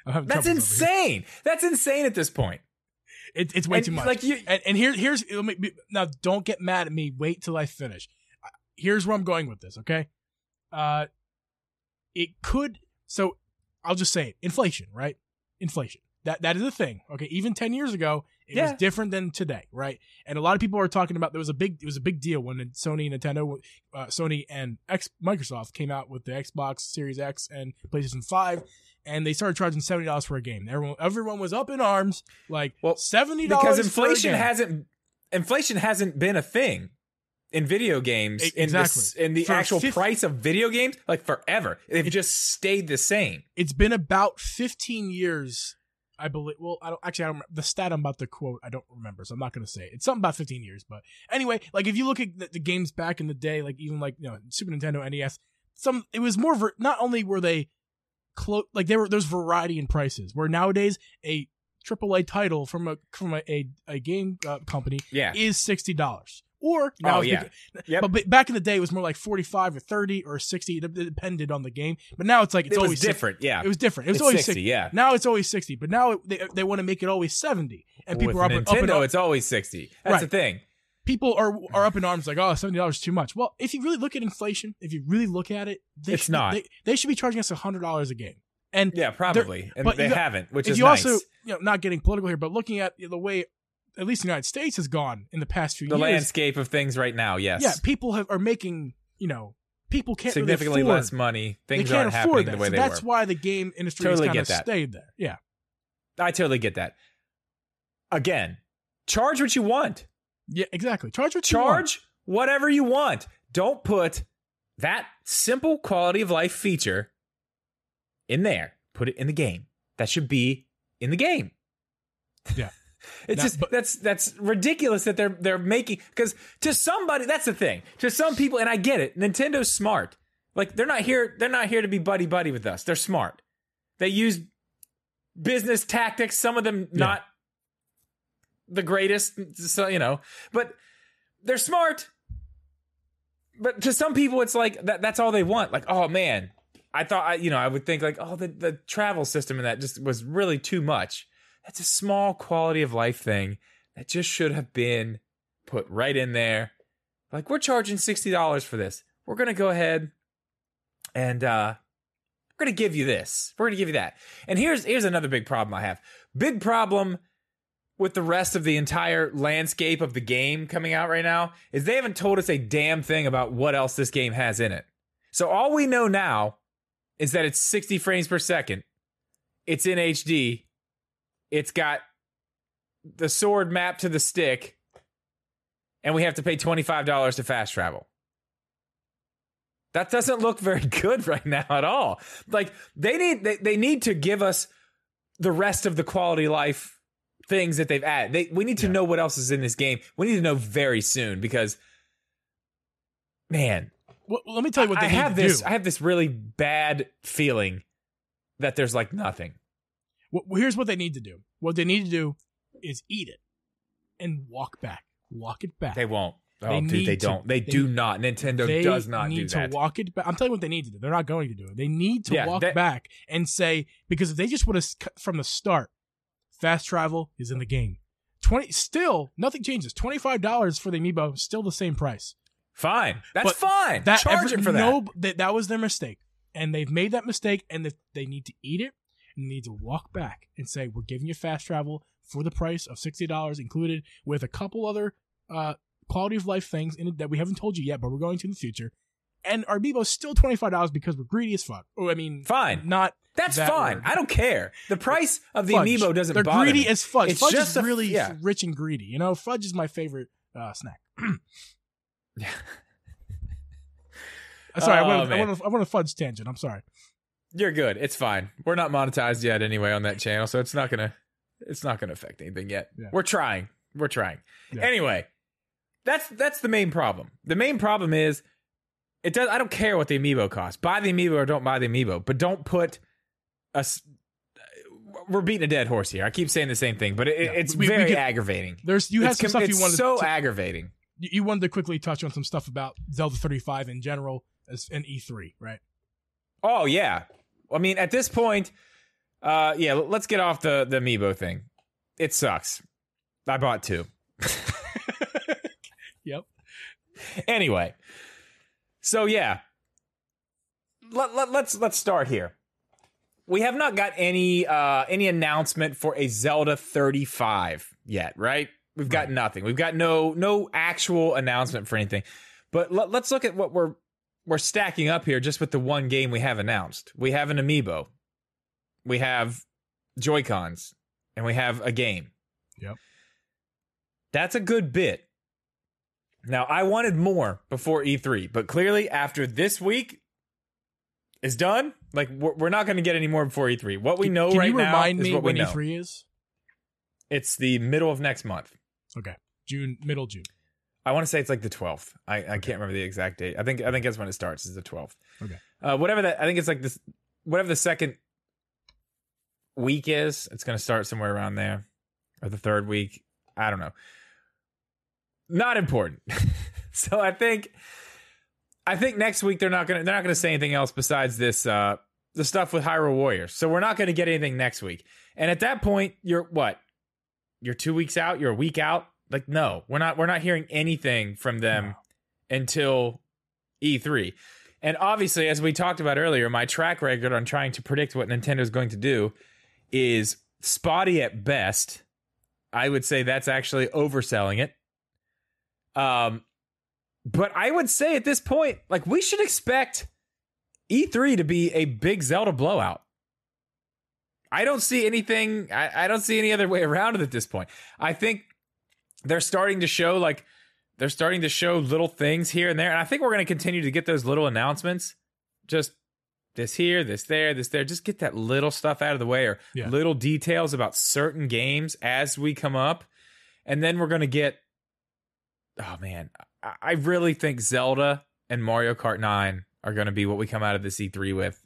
That's over here. insane. That's insane at this point. It, it's way And, too much. like, you- and, and here, here's let me now. Don't get mad at me. Wait till I finish. Here's where I'm going with this. Okay. Uh, it could. So I'll just say it. Inflation, right? Inflation. That that is a thing. Okay. Even ten years ago, it was different than today, right? And a lot of people are talking about there was a big it was a big deal when Sony, Nintendo, uh, Sony, and X Microsoft came out with the Xbox Series X and PlayStation Five, and they started charging seventy dollars for a game. Everyone everyone was up in arms, like Well, seventy dollars Because inflation hasn't inflation hasn't been a thing in video games E- in exactly. this, in the For actual fif- price of video games like forever. They've just stayed the same. it's been about 15 years i believe well i don't actually i don't remember the stat i'm about to quote i don't remember so i'm not going to say it. it's something about 15 years but anyway like if you look at the, the games back in the day like even like you know super nintendo nes some it was more ver- not only were they close like there were there's variety in prices where nowadays a AAA title from a from a a, a game uh, company Yeah. is sixty dollars. Or now Oh, yeah. bec- Yep. but ba- back in the day it was more like forty five or thirty or sixty. It depended on the game. But now it's like it's it always 60. different. Yeah. It was different. It was It's always 60, 60. yeah. Now it's always 60, but now it, they, they want to make it always 70. And people With are up, Nintendo, up and up. it's always 60. That's Right. the thing. People are are up in arms like, oh, $70 is too much. Well, if you really look at inflation, if you really look at it, they It's should, not. They, they should be charging us $100 a game. And Yeah, probably. And but they got- haven't, which is you nice. also, you know, not getting political here, but looking at the way at least the United States has gone in the past few the years. The landscape of things right now, yes. Yeah, people have are making, you know, people can't really Significantly afford- less money. They Things can't aren't afford happening that. the way so they that's were. why the game industry Totally has kind get of that. stayed there. Yeah. I totally get that. Again, charge what you want. Yeah, exactly. Charge what you want. Whatever you want. Don't put that simple quality of life feature in there. Put it in the game. That should be in the game. Yeah. It's just but- that's that's ridiculous that they're they're making because to somebody that's the thing to some people and I get it Nintendo's smart like they're not here they're not here to be buddy buddy with us they're smart they use business tactics some of them not the greatest so you know but they're smart but to some people it's like that that's all they want like oh man I thought I you know I would think like oh the the travel system and that just was really too much that's a small quality of life thing that just should have been put right in there. Like we're charging sixty dollars for this. We're gonna go ahead and uh we're gonna give you this. We're gonna give you that. And here's here's another big problem I have. Big problem with the rest of the entire landscape of the game coming out right now is they haven't told us a damn thing about what else this game has in it. So all we know now is that it's 60 frames per second. It's in HD. It's got the sword mapped to the stick. And we have to pay $25 to fast travel. That doesn't look very good right now at all. Like they need they, they need to give us the rest of the quality life things that they've added. They we need to Yeah. know what else is in this game. We need to know very soon because man, Well, let me tell you what they I need have to this do. I have this really bad feeling that there's like nothing. Well, here's what they need to do. What they need to do is eat it and walk back. Walk it back. They won't. Oh, They dude, they to. don't. They, They- do not. Nintendo they does not need do to that. walk it back. I'm telling you what they need to do. They're not going to do it. They need to Yeah, walk that- back and say because if they just would have from the start, fast travel is in the game. Twenty still nothing changes. Twenty five dollars for the amiibo, still the same price. Fine. That's But fine. That Charge every- it for that. no, that that was their mistake, and they've made that mistake, and they- they need to eat it and need to walk back and say we're giving you fast travel for the price of sixty dollars, included with a couple other uh, quality of life things in it that we haven't told you yet, but we're going to in the future. And our amiibo's still twenty five dollars because we're greedy as fuck. Oh, I mean, Fine. not That's that fine. word. I don't care. The price of the fudge. amiibo doesn't They're bother greedy me. as fudge. It's fudge just is a- really yeah. rich and greedy. You know, fudge is my favorite uh, snack. sorry, I Oh, went, I, went, I went a fudge tangent. I'm sorry. You're good. It's fine. We're not monetized yet anyway on that channel, so it's not gonna it's not gonna affect anything yet. Yeah. We're trying. We're trying. Yeah. Anyway, that's that's the main problem. The main problem is it does I don't care what the amiibo costs. Buy the amiibo or don't buy the amiibo, but don't put us we're beating a dead horse here. I keep saying the same thing, but it, Yeah. it's We- we very aggravating. There's you had it's some stuff you it's wanted so to, aggravating. you you wanted to quickly touch on some stuff about Zelda 35 in general as an E3, right? Oh yeah. I mean, at this point, uh, yeah. Let's get off the the amiibo thing. It sucks. I bought two. Yep. Anyway, so yeah, let, let, let's let's start here. We have not got any uh, any announcement for a Zelda 35 yet, right? We've got Right. nothing. We've got no no actual announcement for anything. But let, let's look at what we're we're stacking up here just with the one game we have announced. We have an amiibo. We have Joy Cons, and we have a game. Yep. That's a good bit. Now, I wanted more before E3, but clearly after this week is done, like we're, we're not going to get any more before E3. What we know Can right you now remind is me what we when know. E3 is? It's the middle of next month. Okay, June, middle June. I want to say it's like the 12th. I, I can't remember the exact date. I think I think that's when it starts. Is the 12th. Okay. Uh, whatever that. I think it's like this. Whatever the second week is, it's going to start somewhere around there, or the third week. I don't know. Not important. so I think, I think next week they're not gonna they're not gonna say anything else besides this uh the stuff with Hyrule Warriors. So we're not gonna get anything next week. And at that point, you're what? You're two weeks out. You're a week out. Like no, we're not. We're not hearing anything from them No. until E3. And obviously, as we talked about earlier, my track record on trying to predict what Nintendo is going to do is spotty at best. I would say that's actually overselling it. Um, but I would say at this point, like we should expect E3 to be a big Zelda blowout. I don't see anything. I, I don't see any other way around it at this point. I think they're starting to show like they're starting to show little things here and there, and I think we're going to continue to get those little announcements. Just this here, this there, this there. Just get that little stuff out of the way, or Yeah. little details about certain games as we come up, and then we're going to get. Oh man, I, really think Zelda and Mario Kart Nine are going to be what we come out of the E3 with,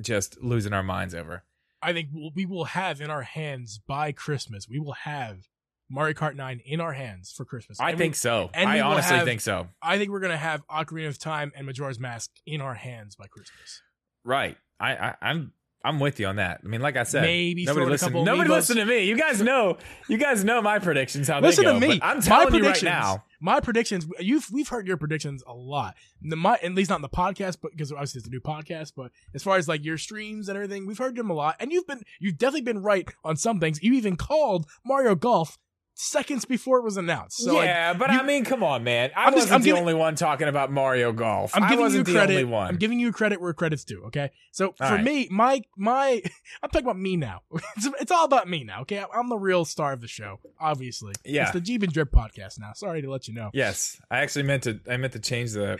just losing our minds over. I think we will have in our hands by Christmas. We will have Mario Kart 9 in our hands for Christmas. I And we- think so. and I honestly have- think so. I think we're gonna have Ocarina of Time and Majora's Mask in our hands by Christmas. Right. I, I I'm I'm with you on that. I mean, like I said, Maybe nobody throw in a listen. Nobody amiibos. listen to me. You guys know. You guys know my predictions how Listen they to go. me. But I'm telling you right now. My predictions. You've we've heard your predictions a lot. The, my at least not in the podcast, but because obviously it's a new podcast. But as far as like your streams and everything, we've heard them a lot, and you've been you've definitely been right on some things. You even called Mario Golf seconds before it was announced. So yeah, like, but you- I mean, come on, man. I I'm wasn't I'm the giving- only one talking about Mario Golf. I'm giving you credit. only one. I'm giving you credit where credit's due. Okay, so All for right. me, my my, I'm talking about me now. It's, it's all about me now. Okay, I'm the real star of the show. Obviously, Yeah. It's the Geeb and Drip podcast now. Sorry to let you know. yes, I actually meant to. I meant to change the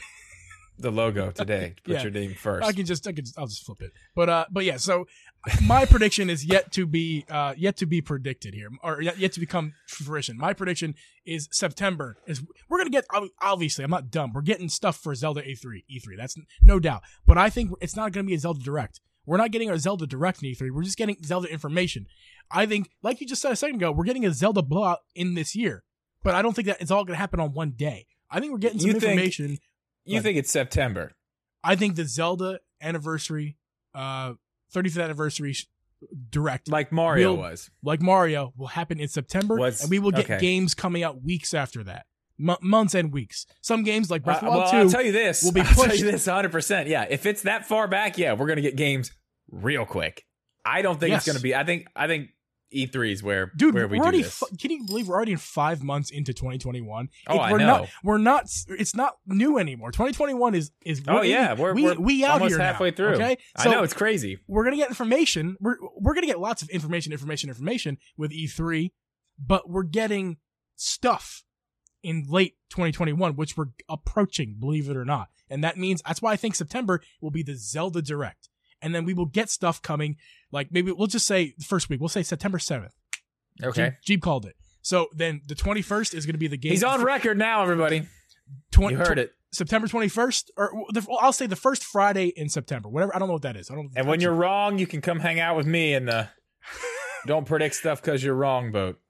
the logo today. Put Yeah. your name first. I can just, I can, just, I'll just flip it. But, uh, but yeah. So my prediction is yet to be, uh, yet to be predicted here, or yet, yet to become fruition. My prediction is September. Is we're gonna get obviously. I'm not dumb. We're getting stuff for Zelda A3, E3. That's no doubt. But I think it's not gonna be a Zelda Direct. We're not getting a Zelda Direct in E3. We're just getting Zelda information. I think, like you just said a second ago, we're getting a Zelda blowout in this year. But I don't think that it's all gonna happen on one day. I think we're getting some You think- information. you think it's September? I think the Zelda anniversary, uh, 35th anniversary direct, Like Mario Will- was. like Mario, will happen in September, Was- and we will get okay. games coming out weeks after that, M- months and weeks. Some games like Breath Uh, of the well, Wild I'll tell you this. will be I'll tell pushed. you this 100. percent Yeah, if it's that far back, yeah, we're gonna get games real quick. I don't think it's gonna be. I think. I think E3 is where dude, where we do this. F- can you believe we're already in five months into 2021? Oh, I we're know. Not, we're not. It's not new anymore. 2021 is is. oh we're yeah, we're we we're we out almost here now, halfway through. Okay, I know it's crazy. we're gonna get information. We're we're gonna get lots of information, information, information with E3, but we're getting stuff in late 2021, which we're approaching, believe it or not. And that means that's why I think September will be the Zelda Direct, and then we will get stuff coming. Like maybe we'll just say the first week. We'll say September 7th. Okay, Geeb, Geeb called it. So then the 21st is going to be the game. he's on record now, everybody. 20, You heard it. September 21st, or the, I'll say the first Friday in September. Whatever. I don't know what that is. I don't. And when you're wrong, you can come hang out with me in the uh, don't predict stuff because you're wrong boat.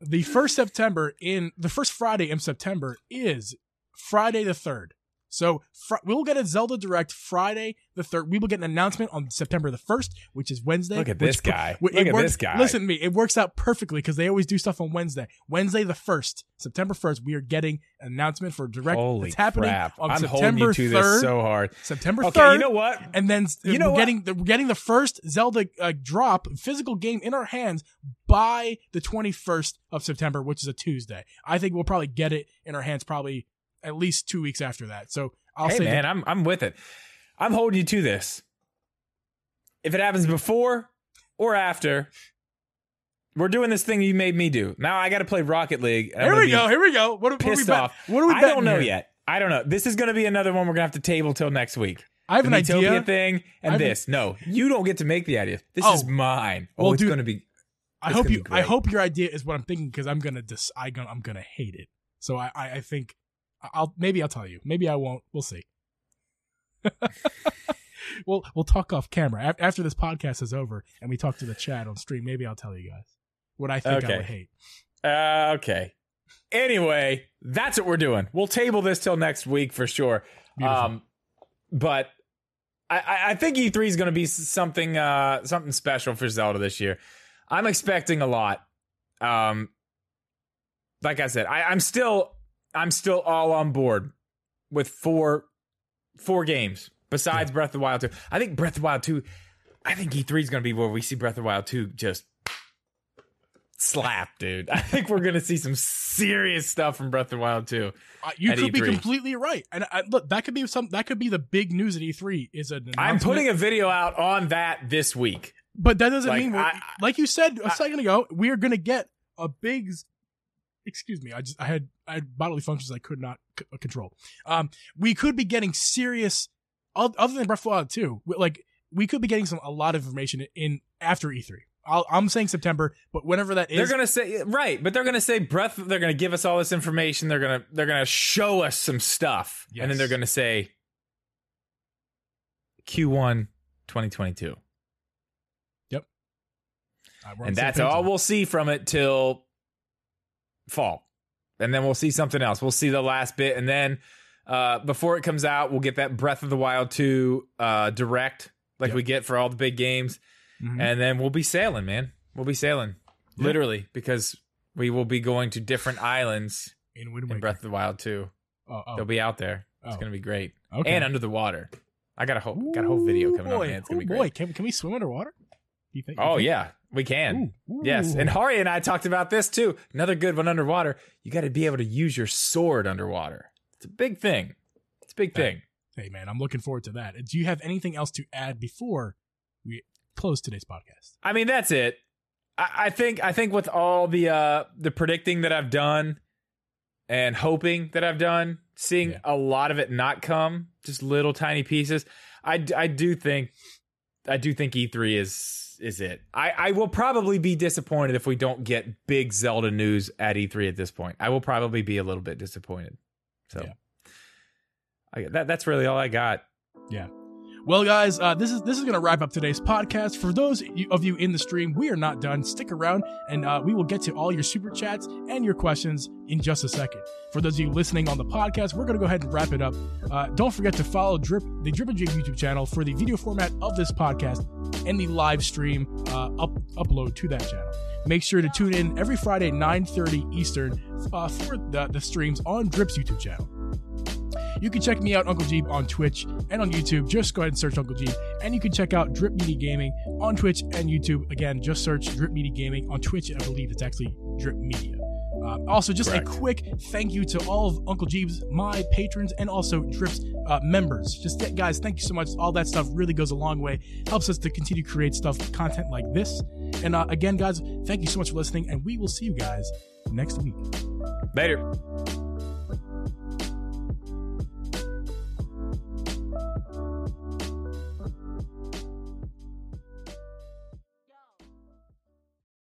the first September in the first Friday in September is Friday the third. So fr- we'll get a Zelda Direct Friday the third. We will get an announcement on September the first, which is Wednesday. Look at this per- guy. it Look at works- this guy. Listen to me. It works out perfectly because they always do stuff on Wednesday. Wednesday the first, September first, we are getting an announcement for Direct. Holy happening crap! on I'm September holding you to third. this so hard. September Okay, you know what? and then You know we're getting the, we're getting the first Zelda uh, drop physical game in our hands by the 21st of September, which is a Tuesday. I think we'll probably get it in our hands probably at least two weeks after that. So I'll hey say man, that- I'm I'm with it. I'm holding you to this. If it happens before or after, we're doing this thing you made me do. Now I got to play Rocket League. I'm here we go. Here we go. What, what are we Pissed bet- off. What are we I don't know here? yet. I don't know. This is going to be another one we're going to have to table till next week. I have The an Miitopia idea. thing and this. No, you don't get to make the idea. This Oh. is mine. Oh, Well, it's dude, going to be. I hope you. I hope your idea is what I'm thinking because I'm gonna dis. I gonna, I'm gonna hate it. So I, I, I think I'll maybe I'll tell you. Maybe I won't. We'll see. we'll we'll talk off camera Af- after this podcast is over and we talk to the chat on stream. Maybe I'll tell you guys what I think I would hate. Uh, okay. Anyway, that's what we're doing. We'll table this till next week for sure. Beautiful. Um, but I, I, I think E3 is going to be something uh, something special for Zelda this year. I'm expecting a lot. Um, like I said, I, I'm still I'm still all on board with four four games besides Breath of the Wild 2. I think Breath of the Wild 2. I think E3 is going to be where we see Breath of the Wild 2 just slap, dude. I think we're going to see some serious stuff from Breath of the Wild 2. Uh, you could be E3. completely right, and I, look, that could be some. That could be the big news at E3. Is an I'm putting a video out on that this week. But that doesn't Like, mean, we're, I- like you said a I- second ago, we are going to get a big. Excuse me, I just I had I had bodily functions I could not c- uh, control. Um, we could be getting serious, other than Breath of the Wild 2. Like we could be getting some a lot of information in after E3. I'll, I'm saying September, but whenever that is, They're gonna say right, but they're gonna say breath. They're gonna give us all this information. They're gonna they're gonna show us some stuff, and then they're gonna say Q1 2022, Uh, we're and that's all we'll see from it till fall, and then we'll see something else. We'll see the last bit, and then uh, before it comes out, we'll get that Breath of the Wild 2 uh, direct, like Yep. we get for all the big games. Mhm. and then we'll be sailing, man. We'll be sailing, Yeah. literally, because we will be going to different islands In Wind in Breath of the Wild too. Oh, oh, They'll be out there. It's oh. gonna be great. okay. And under the water. I got a whole got a whole video Ooh, coming up, boy. man. It's gonna be boy. great. Can, can we swim underwater? Do you think? you Oh think? yeah, we can. Ooh, Yes, and Hari and I talked about this too. Another good one underwater. You got to be able to use your sword underwater. It's a big thing. It's a big thing. Hey man, I'm looking forward to that. Do you have anything else to add before we close today's podcast? I mean, that's it. I, I think I think with all the uh the predicting that I've done and hoping that I've done, seeing Yeah. a lot of it not come, just little tiny pieces. I, I do think I do think E3 is is it. I, I will probably be disappointed if we don't get big Zelda news at E3 at this point. I will probably be a little bit disappointed. So Yeah. I, that that's really all I got. Well, guys, uh, this is this is gonna wrap up today's podcast. For those of you in the stream, we are not done. Stick around, and uh, we will get to all your super chats and your questions in just a second. For those of you listening on the podcast, we're gonna go ahead and wrap it up. Uh, don't forget to follow Drip the Drip and Geeb YouTube channel for the video format of this podcast and the live stream uh, up upload to that channel. Make sure to tune in every Friday 9:30 Eastern uh, for the, the streams on Drip's YouTube channel. You can check me out, Uncle Geeb, on Twitch and on YouTube. Just go ahead and search Uncle Geeb. And you can check out Drip Media Gaming on Twitch and YouTube. Again, just search Drip Media Gaming on Twitch. I believe it's actually Drip Media. Uh, also, just Correct. a quick thank you to all of Uncle Geeb's, my patrons, and also Drip's uh, members. Just guys, thank you so much. All that stuff really goes a long way. Helps us to continue to create stuff, content like this. And uh, again, guys, thank you so much for listening, and we will see you guys next week. Later.